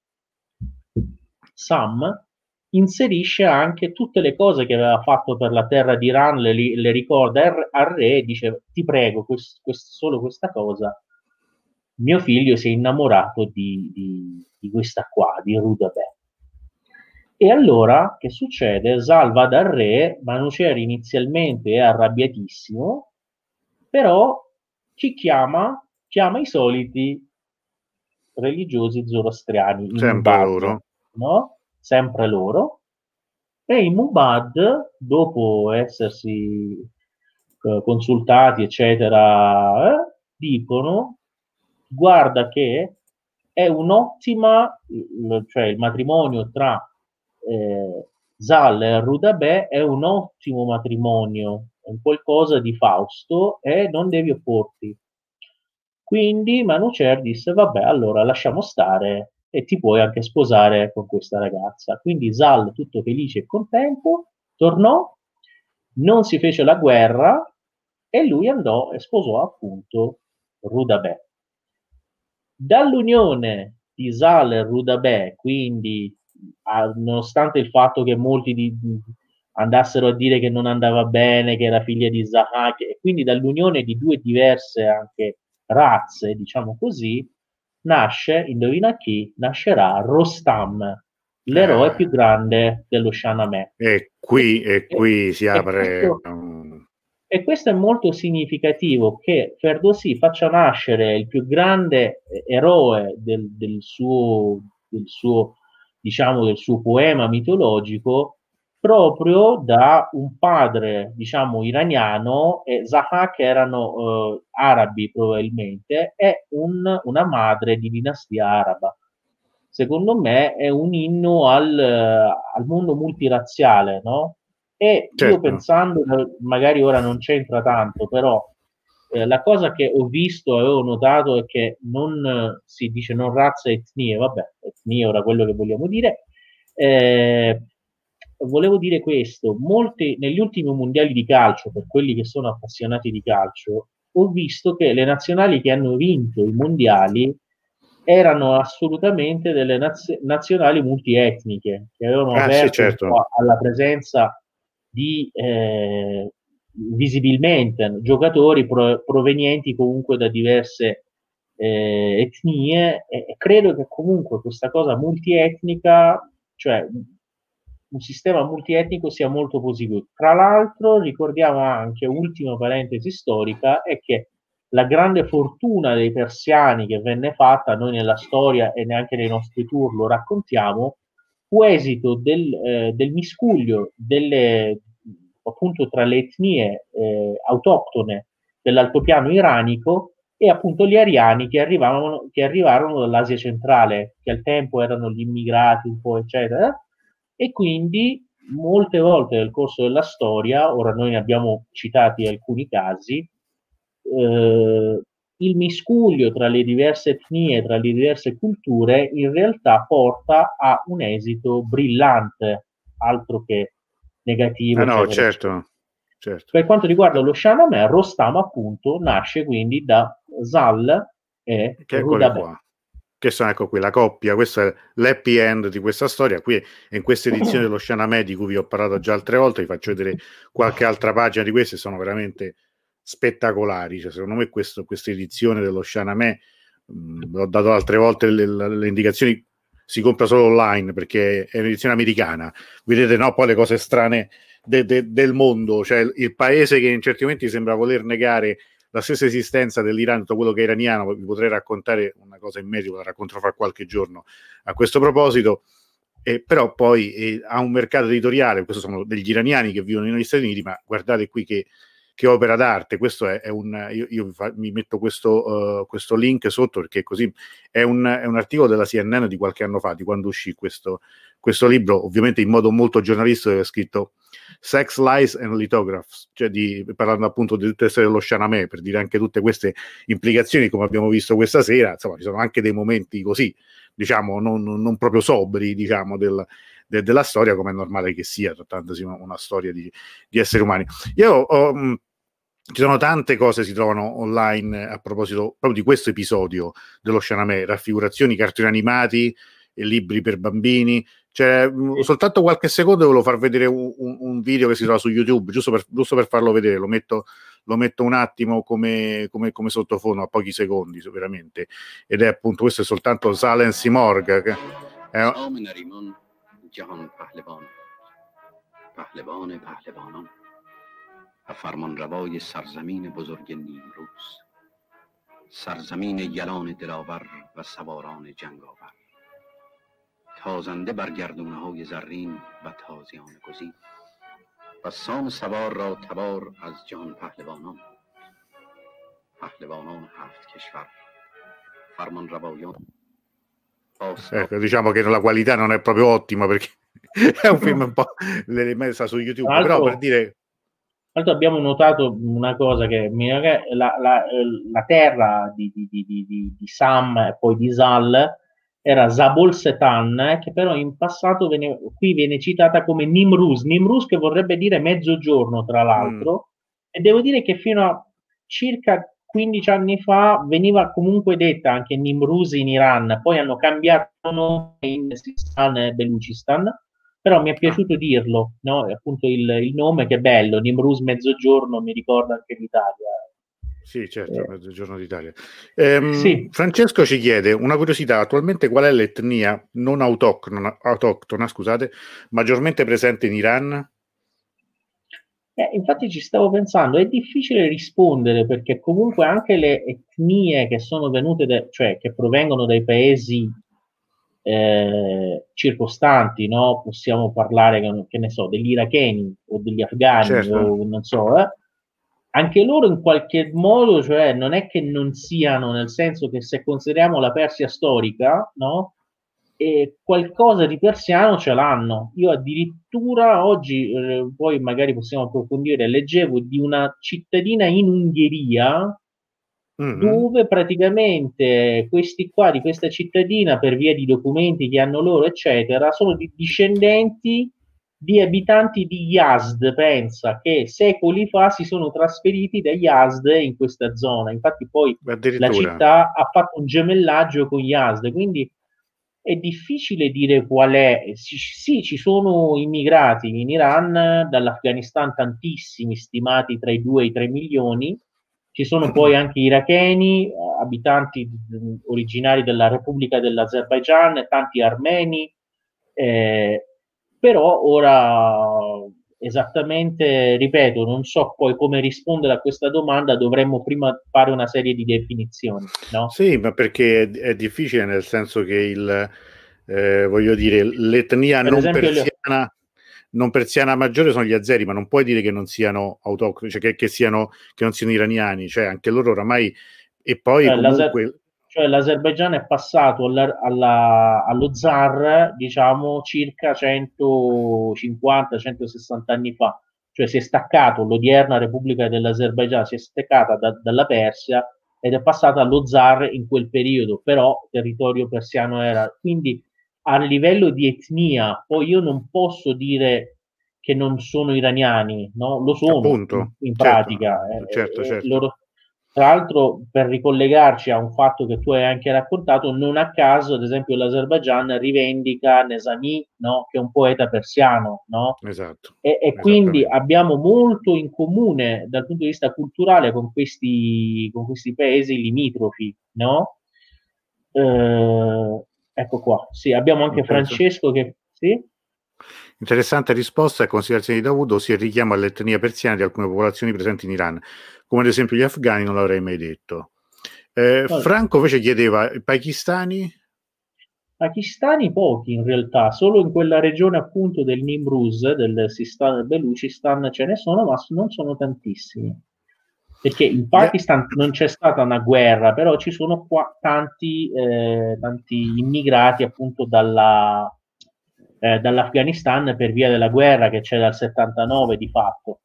Sam, inserisce anche tutte le cose che aveva fatto per la terra di Iran, le, le ricorda al re e dice ti prego, quest, quest, solo questa cosa, mio figlio si è innamorato di, di, di questa qua, di Rudabeh. E allora che succede? Salva dal re, Manucer inizialmente è arrabbiatissimo, però chi chiama? Chiama i soliti religiosi zoroastriani. Sempre loro. No? Sempre loro, e i Mubad, dopo essersi eh, consultati, eccetera, eh, dicono, guarda che è un'ottima, cioè il matrimonio tra eh, Zal e Rudabè è un ottimo matrimonio, è qualcosa di Fausto e non devi opporti. Quindi Manucer disse, vabbè, allora lasciamo stare e ti puoi anche sposare con questa ragazza. Quindi Zal, tutto felice e contento, tornò, non si fece la guerra e lui andò e sposò appunto Rudabè. Dall'unione di Zal e Rudabè, quindi nonostante il fatto che molti di, andassero a dire che non andava bene, che era figlia di Zahak, e quindi dall'unione di due diverse anche razze, diciamo così, nasce, indovina chi, nascerà Rostam, l'eroe eh. più grande dello Shahnameh. E qui, e qui e, si apre... E questo, e questo, è molto significativo, che Ferdowsi faccia nascere il più grande eroe del, del, suo, del suo, diciamo, del suo poema mitologico proprio da un padre, diciamo, iraniano, e Zahak erano eh, arabi probabilmente, e un, una madre di dinastia araba. Secondo me è un inno al, al mondo multirazziale, no? E certo. io pensando, magari ora non c'entra tanto, però eh, la cosa che ho visto, avevo notato è che non si dice non razza e etnie, vabbè, etnie ora quello che vogliamo dire, Eh, volevo dire questo, molti, negli ultimi mondiali di calcio, per quelli che sono appassionati di calcio, ho visto che le nazionali che hanno vinto i mondiali erano assolutamente delle naz- nazionali multietniche, che avevano ah, aperto sì, certo. alla presenza di eh, visibilmente giocatori pro- provenienti comunque da diverse eh, etnie e credo che comunque questa cosa multietnica, cioè un sistema multietnico sia molto positivo. Tra l'altro ricordiamo anche, ultima parentesi storica, è che la grande fortuna dei persiani che venne fatta, noi nella storia e neanche nei nostri tour lo raccontiamo, fu esito del, eh, del miscuglio delle, appunto tra le etnie eh, autoctone dell'altopiano iranico e appunto gli ariani che arrivavano, che arrivarono dall'Asia centrale, che al tempo erano gli immigrati un po' eccetera, e quindi molte volte nel corso della storia, ora noi ne abbiamo citati alcuni casi, eh, il miscuglio tra le diverse etnie, tra le diverse culture, in realtà porta a un esito brillante, altro che negativo. Ah, no, certo, certo. Per quanto riguarda lo Shahnameh, Rostam appunto nasce quindi da Zal e che Rudabeh. Che sono ecco qui la coppia, questo è l'happy end di questa storia. Qui in questa edizione dello Shahnameh di cui vi ho parlato già altre volte, vi faccio vedere qualche altra pagina di queste, sono veramente spettacolari. Cioè, secondo me questa edizione dello Shahnameh, mh, ho dato altre volte le, le, indicazioni si compra solo online perché è un'edizione americana. Vedete, no? Poi le cose strane de, de, del mondo, cioè il, paese che in certi momenti sembra voler negare la stessa esistenza dell'Iran, tutto quello che è iraniano. Vi potrei raccontare una cosa in merito, la racconterò fra qualche giorno a questo proposito. Eh, però poi eh, ha un mercato editoriale, questo sono degli iraniani che vivono negli Stati Uniti, ma guardate qui che che opera d'arte. Questo è, è un, io, io fa, mi metto questo, uh, questo, link sotto perché così è un, è un, articolo della CNN di qualche anno fa, di quando uscì questo, questo libro, ovviamente in modo molto giornalistico, è scritto Sex, Lies and Lithographs, cioè di, parlando appunto di tutte le storie dello Shahnameh, per dire anche tutte queste implicazioni, come abbiamo visto questa sera, insomma, ci sono anche dei momenti così, diciamo, non, non proprio sobri, diciamo, del, de, della storia, come è normale che sia, trattandosi una, una storia di, di, esseri umani. Io ho, mm, ci sono tante cose che si trovano online a proposito proprio di questo episodio dello Shahnameh, raffigurazioni, cartoni animati e libri per bambini. Cioè, mm, sì. soltanto qualche secondo volevo far vedere un, un, un, video che si trova su YouTube, giusto per, giusto per farlo vedere, lo metto, lo metto un attimo come, come, come, sottofondo a pochi secondi, veramente. Ed è appunto, questo è soltanto Silence Morg. Che è, جهان پهلوان پهلوان پهلوانان و فرمان روای سرزمین بزرگ نیمروز سرزمین یلان دلاور و سواران جنگاور تازنده بر گردونه های زرین و تازیان گزین و سام سوار را تبار از جهان پهلوانان پهلوانان هفت کشور فرمان روایان Ecco, diciamo che la qualità non è proprio ottima perché (laughs) è un film un po' messa su YouTube, altro, però per dire... Altro abbiamo notato una cosa che la, la, la terra di, di, di, di, Sam e poi di Zal era Zabol Setan, che però in passato viene, qui viene citata come Nimruz, Nimruz che vorrebbe dire mezzogiorno tra l'altro, mm. e devo dire che fino a circa 15 anni fa veniva comunque detta anche Nimruz in Iran, poi hanno cambiato nome in Sistan e Belucistan, però mi è piaciuto dirlo, no? appunto il, il, nome che è bello, Nimruz Mezzogiorno mi ricorda anche l'Italia. Sì, certo, eh. Mezzogiorno d'Italia. Ehm, sì. Francesco ci chiede una curiosità, attualmente qual è l'etnia non autoctona, autoctona scusate, maggiormente presente in Iran? Eh, infatti ci stavo pensando, è difficile rispondere perché comunque anche le etnie che sono venute, da, cioè che provengono dai paesi eh, circostanti, no? possiamo parlare, che ne so, degli iracheni o degli afghani certo. o non so, eh? Anche loro in qualche modo, cioè non è che non siano, nel senso che se consideriamo la Persia storica, no? e qualcosa di persiano ce l'hanno. Io addirittura oggi, eh, poi magari possiamo approfondire, leggevo di una cittadina in Ungheria mm-hmm. dove praticamente questi qua di questa cittadina, per via di documenti che hanno loro, eccetera, sono di discendenti di abitanti di Yazd, pensa che secoli fa si sono trasferiti da Yazd in questa zona. Infatti poi la città ha fatto un gemellaggio con Yazd, quindi è difficile dire qual è. Sì, sì, ci sono immigrati in Iran, dall'Afghanistan tantissimi, stimati tra i 2 e i 3 milioni. Ci sono poi anche iracheni, abitanti originari della Repubblica dell'Azerbaigian, tanti armeni. Eh, però ora esattamente, ripeto, non so poi come rispondere a questa domanda, dovremmo prima fare una serie di definizioni. No? Sì, ma perché è, è difficile nel senso che il, eh, voglio dire, l'etnia per non persiana... Le... Non persiana maggiore sono gli azeri, ma non puoi dire che non siano autoctoni, cioè che, che, siano, che non siano iraniani, cioè anche loro oramai e poi eh, comunque cioè l'Azerbaigian è passato alla, alla, allo zar diciamo circa 150-160 anni fa cioè si è staccato l'odierna Repubblica dell'Azerbaigian si è staccata da, dalla Persia ed è passata allo zar in quel periodo però territorio persiano era quindi a livello di etnia poi io non posso dire che non sono iraniani no? lo sono Appunto, in, in certo, pratica certo, eh, certo. Loro, tra l'altro, per ricollegarci a un fatto che tu hai anche raccontato, non a caso, ad esempio, l'Azerbaigian rivendica Nesami, no? che è un poeta persiano. No? Esatto. E, e quindi abbiamo molto in comune dal punto di vista culturale con questi, con questi paesi limitrofi. No? Eh, ecco qua. Sì, abbiamo anche Francesco che... Sì? Interessante risposta e considerazione di Davuto si richiama all'etnia persiana di alcune popolazioni presenti in Iran come ad esempio gli afghani non l'avrei mai detto. Eh, Franco invece chiedeva, i pakistani? Pakistani pochi in realtà, solo in quella regione appunto del Nimruz, del Sistan Belucistan ce ne sono, ma non sono tantissimi. Perché in Pakistan non c'è stata una guerra, però ci sono qua tanti, eh, tanti immigrati appunto dalla, eh, dall'Afghanistan per via della guerra che c'è dal 79 di fatto.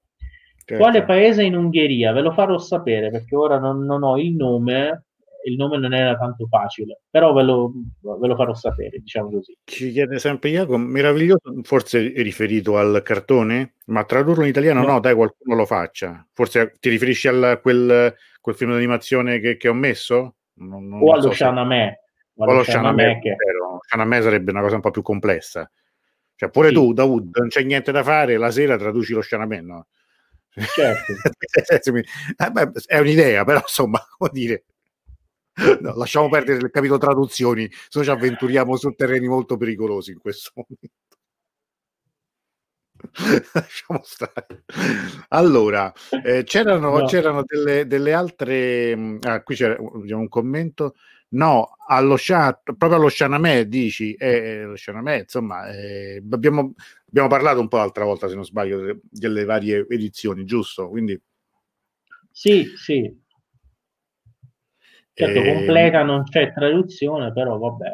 Certo. Quale paese in Ungheria? Ve lo farò sapere perché ora non, non, ho il nome. Il nome non era tanto facile, però ve lo, ve lo farò sapere, diciamo così. Ci chiede sempre Jacopo, meraviglioso, forse riferito al cartone, ma tradurlo in italiano no, no dai, qualcuno lo faccia. Forse ti riferisci a quel, quel, film d'animazione che, che ho messo? Non, non o allo so Shanamè. O allo Shanamè, che... Shanamè sarebbe una cosa un po' più complessa. Cioè, pure sì. tu, Dawood, non c'è niente da fare, la sera traduci lo Shanamè, no? Certo. (laughs) Eh, è un'idea, però insomma, (laughs) come dire, no, lasciamo perdere il capitolo traduzioni, se no ci avventuriamo su terreni molto pericolosi in questo momento. (laughs) Lasciamo stare. Allora, eh, c'erano, no. c'erano delle, delle, altre. Mm, ah, qui c'è un commento. No, allo Sha, proprio allo Shanamè dici, eh, lo Shanamè, insomma, eh, abbiamo, abbiamo, parlato un po' l'altra volta, se non sbaglio, delle, delle varie edizioni, giusto? Quindi... Sì, sì. Certo, eh, completa non c'è traduzione, però vabbè.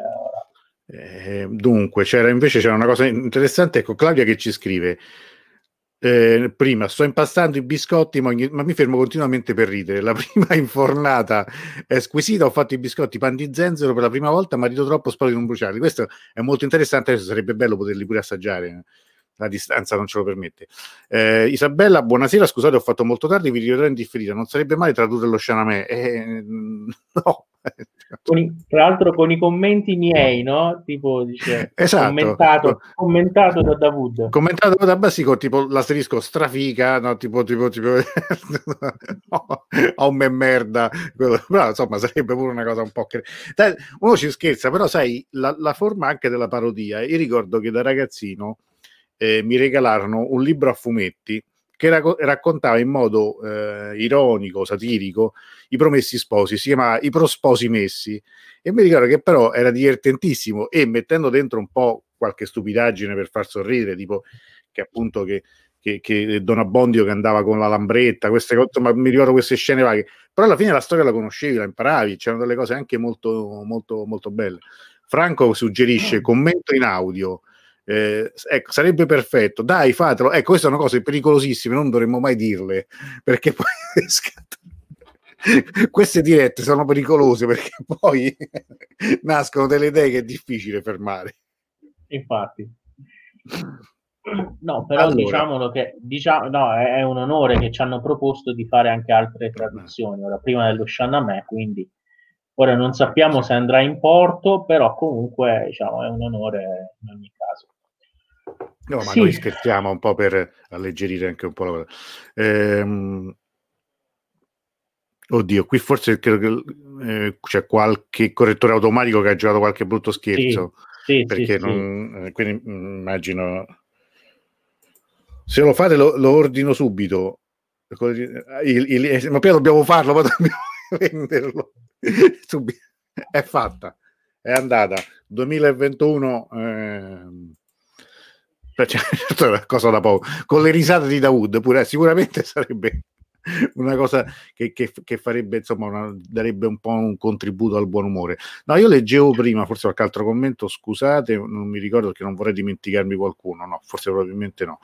Eh, dunque, c'era invece c'era una cosa interessante, ecco Claudia che ci scrive eh, prima sto impastando i biscotti, ma, ogni, ma, mi fermo continuamente per ridere. La (laughs) prima infornata è squisita. Ho fatto i biscotti pan di zenzero per la prima volta, ma rido troppo, spero di non bruciarli. Questo è molto interessante. Sarebbe bello poterli pure assaggiare la distanza non ce lo permette. Eh, Isabella, buonasera, scusate, ho fatto molto tardi, vi rivedrò in differita. Non sarebbe male tradurre lo Shanamè? Eh, (laughs) no. I, tra l'altro con i commenti miei, no? Tipo, dice, esatto. commentato, commentato da Davud. Commentato da Basico, tipo l'asterisco strafica, no? Tipo, tipo, tipo, (laughs) no, oh, me merda. Però, insomma, sarebbe pure una cosa un po'. Dai, uno ci scherza, però sai, la, la forma anche della parodia, io ricordo che da ragazzino eh, mi regalarono un libro a fumetti che ra- raccontava in modo eh, ironico, satirico, i promessi sposi, si chiamava I prosposi messi. E mi ricordo che però era divertentissimo e mettendo dentro un po' qualche stupidaggine per far sorridere, tipo che appunto che, che, che Don Abbondio che andava con la lambretta, queste cose, ma mi ricordo queste scene vaghe. Però alla fine la storia la conoscevi, la imparavi, c'erano delle cose anche molto, molto, molto belle. Franco suggerisce ah. commento in audio eh, ecco, sarebbe perfetto, dai, fatelo. Ecco, queste sono cose pericolosissime, non dovremmo mai dirle perché (laughs) poi queste dirette sono pericolose perché poi (laughs) nascono delle idee che è difficile fermare. Infatti. No, però allora. diciamolo che diciamo, no, è, un onore che ci hanno proposto di fare anche altre traduzioni, ora prima dello Shanamè, quindi ora non sappiamo se andrà in porto, però comunque diciamo, è un onore in ogni caso. No, ma sì. noi scherziamo un po' per alleggerire anche un po' la cosa. Ehm, oddio, qui forse credo eh, c'è qualche correttore automatico che ha giocato qualche brutto scherzo. Sì, sì, perché non, eh, quindi mm, immagino se lo fate lo, lo ordino subito. Il, il, il, ma prima dobbiamo farlo, poi (laughs) dobbiamo venderlo. È fatta, è andata. 2021. Eh, cioè, (laughs) cosa da poco. Con le risate di Dawood pure sicuramente (laughs) sarebbe una cosa che, che, che farebbe, insomma, una, darebbe un po' un contributo al buon umore. No, io leggevo prima, forse qualche altro commento, scusate, non mi ricordo perché non vorrei dimenticarmi qualcuno, no, forse probabilmente no,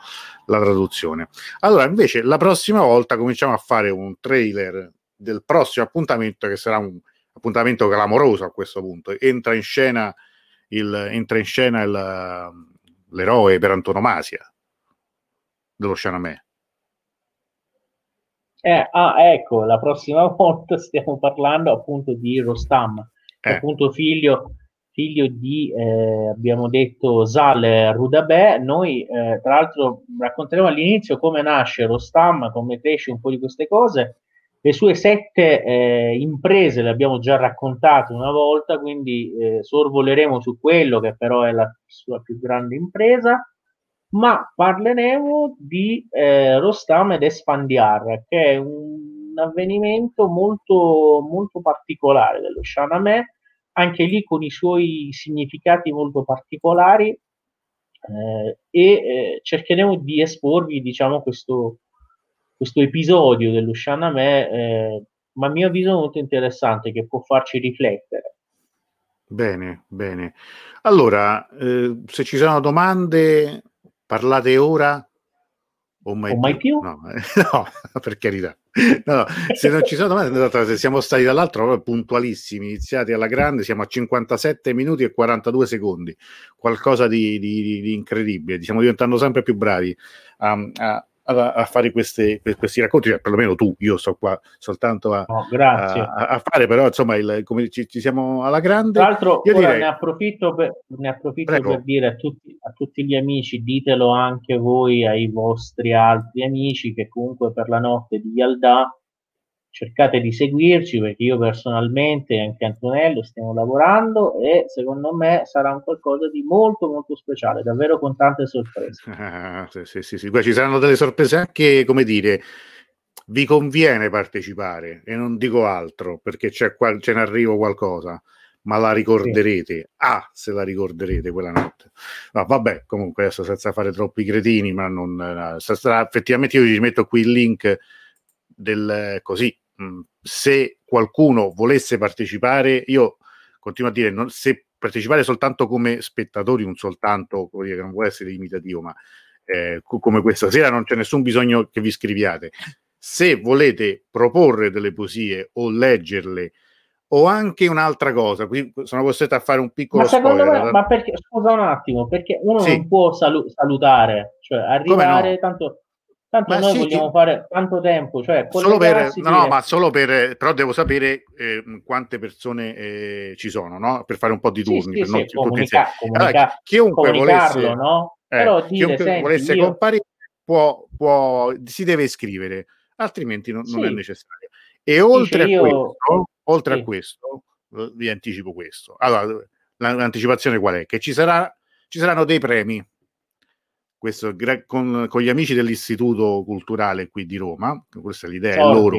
la traduzione. Allora, invece, la prossima volta cominciamo a fare un trailer del prossimo appuntamento che sarà un appuntamento clamoroso a questo punto. Entra in scena, il, entra in scena il, l'eroe per antonomasia dello Chalamet eh, ah, ecco, la prossima (laughs) volta stiamo parlando appunto di Rostam, eh. appunto figlio, figlio di, eh, abbiamo detto, Zal Rudabè. Noi, eh, tra l'altro, racconteremo all'inizio come nasce Rostam, come cresce un po' di queste cose. Le sue sette eh, imprese le abbiamo già raccontate una volta, quindi eh, sorvoleremo su quello che però è la sua più grande impresa ma parleremo di eh, Rostam ed Esfandiar, che è un avvenimento molto, molto particolare dello Shahnameh, anche lì con i suoi significati molto particolari eh, e eh, cercheremo di esporvi diciamo, questo, questo episodio dello Shahnameh, eh, ma a mio avviso molto interessante, che può farci riflettere. Bene, bene. Allora, eh, se ci sono domande parlate ora o mai, o mai più? No, (laughs) no, per carità. No, se non ci sono domande, se siamo stati dall'altro puntualissimi, iniziati alla grande, siamo a 57 minuti e 42 secondi, qualcosa di, di, di incredibile, stiamo diventando sempre più bravi a, a, a, a fare queste, questi racconti, cioè, perlomeno tu, io sto qua soltanto a, oh, a fare, però insomma il, come ci, ci, siamo alla grande. Tra l'altro io direi... ne approfitto, per, ne approfitto per dire a tutti, a tutti gli amici, ditelo anche voi ai vostri altri amici che comunque per la notte di Yalda cercate di seguirci perché io personalmente e anche Antonello stiamo lavorando e secondo me sarà un qualcosa di molto molto speciale, davvero con tante sorprese. Ah, (laughs) sì, sì, sì, sì. ci saranno delle sorprese anche, come dire, vi conviene partecipare e non dico altro perché c'è qua, ce ne arrivo qualcosa ma la ricorderete. Sì. Ah, se la ricorderete quella notte. No, vabbè, comunque adesso senza fare troppi cretini, ma non... Eh, effettivamente io vi metto qui il link del così. Mh, se qualcuno volesse partecipare, io continuo a dire, non, se partecipare soltanto come spettatori, non soltanto, dire, non vuole essere imitativo, ma eh, come questa sera non c'è nessun bisogno che vi scriviate. Se volete proporre delle poesie o leggerle o anche un'altra cosa, qui sono costretto a fare un piccolo ma spoiler. Me, ma perché, scusa un attimo, perché uno sì. non può salu- salutare, cioè arrivare no? tanto Tanto ma noi sì, vogliamo ti... fare tanto tempo, cioè solo per, no, no, ma solo per, però devo sapere eh, quante persone eh, ci sono, no? Per fare un po' di turni. Sì, sì, non, sì, comunica, comunica, allora, chiunque volesse, no? Eh, però dire, chiunque senti, volesse io... comparire può, può, si deve iscrivere, altrimenti non, non è necessario. E oltre, Dice, a, io... questo, oltre a questo, vi anticipo questo. Allora, l'anticipazione qual è? Che ci, sarà, ci saranno dei premi questo, con, con, gli amici dell'Istituto Culturale qui di Roma, questa è l'idea, soldi. è loro.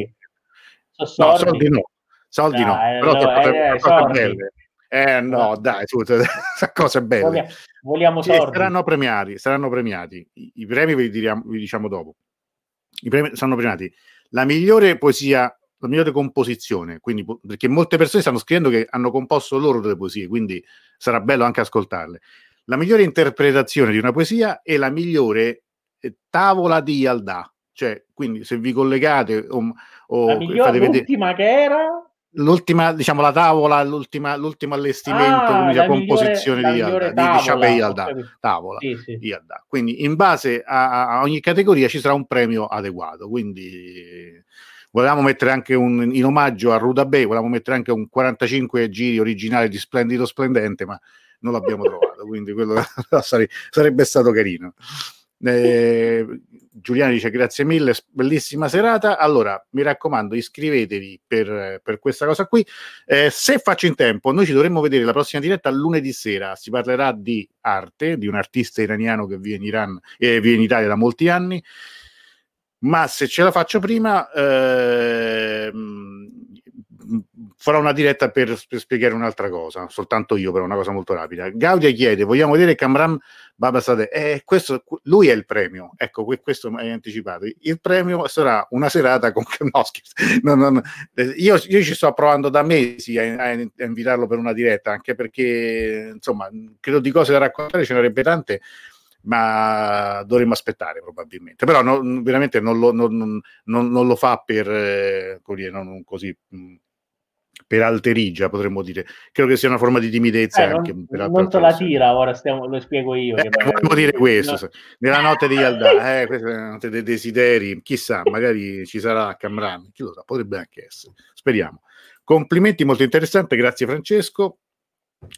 No, soldi no, soldi no, eh, però no, eh, cose belle. Eh no, dai, su, (laughs) cose belle. Vogliamo, vogliamo soldi. Saranno premiati, saranno premiati. I, i premi vi, diriamo, vi, diciamo dopo. I premi saranno premiati. La migliore poesia, la migliore composizione, quindi, perché molte persone stanno scrivendo che hanno composto loro delle poesie, quindi sarà bello anche ascoltarle la migliore interpretazione di una poesia e la migliore eh, tavola di Yalda, Cioè, quindi se vi collegate o, o la migliore, l'ultima vedere... che era l'ultima, diciamo, la tavola, l'ultima, l'ultimo allestimento, ah, la composizione migliore, di, Alda, di Alda, tavola sì, sì. di Alda. Quindi in base a, a, ogni categoria ci sarà un premio adeguato. Quindi volevamo mettere anche un, in omaggio a Ruda Bay, volevamo mettere anche un 45 giri originale di Splendido Splendente, ma non l'abbiamo trovato, (laughs) quindi quello (laughs) sarebbe stato carino. Eh, Giuliano dice grazie mille, bellissima serata. Allora, mi raccomando, iscrivetevi per, per questa cosa qui. Eh, se faccio in tempo, noi ci dovremmo vedere la prossima diretta lunedì sera. Si parlerà di arte, di un artista iraniano che vive in Iran eh, vive in Italia da molti anni. Ma se ce la faccio prima, eh, farò una diretta per, per, spiegare un'altra cosa, soltanto io, però una cosa molto rapida. Gaudia chiede: vogliamo vedere Camram Babasade? Eh, questo, lui è il premio. Ecco, questo mi hai anticipato. Il premio sarà una serata con (laughs) no, no, no, io, io, ci sto provando da mesi a, a, invitarlo per una diretta, anche perché insomma, credo di cose da raccontare ce ne sarebbe tante ma dovremmo aspettare probabilmente. Però no, veramente non lo, non, non, non lo, fa per eh, così mh, per alterigia, potremmo dire. Credo che sia una forma di timidezza eh, anche. Non, non te la tira, ora stiamo, lo spiego io. Eh, volevo dire questo, no. nella notte di Yalda, (laughs) eh, questa è la notte dei desideri, chissà, magari ci sarà Camran, chi lo sa, potrebbe anche essere, speriamo. Complimenti, molto interessante, grazie Francesco.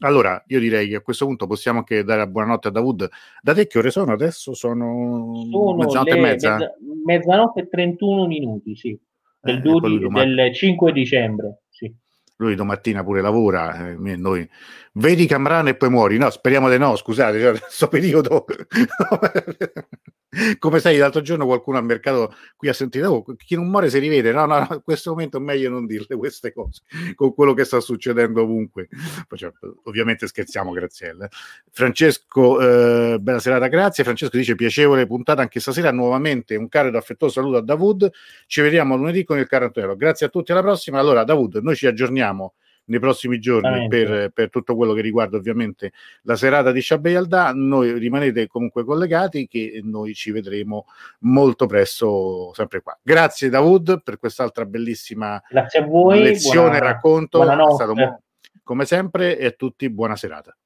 Allora, io direi che a questo punto possiamo anche dare la buonanotte a Davud. Da te che ore sono adesso? Sono, sono mezzanotte e mezza? Mezza, mezzanotte e 31 minuti, sì. Del, eh, 12, del 5 dicembre lui domattina pure lavora, eh, noi vedi Camrano e poi muori. No, speriamo di no, scusate, cioè, (laughs) questo periodo. Come sai, l'altro giorno qualcuno al mercato qui ha sentito, oh, chi non muore si rivede. No, no, no, in questo momento è meglio non dirle queste cose, con quello che sta succedendo ovunque. Cioè, ovviamente scherziamo, Graziella. Francesco, eh, bella serata, grazie. Francesco dice piacevole puntata anche stasera. Nuovamente un caro ed affettuoso saluto a Davud. Ci vediamo lunedì con il caro Antonello. Grazie a tutti, alla prossima. Allora, Davud, noi ci aggiorniamo nei prossimi giorni per, per, tutto quello che riguarda ovviamente la serata di Shabbai Alda. Noi rimanete comunque collegati che noi ci vedremo molto presto sempre qua. Grazie Davud per quest'altra bellissima voi, lezione, buona, racconto. È stato come sempre e a tutti buona serata.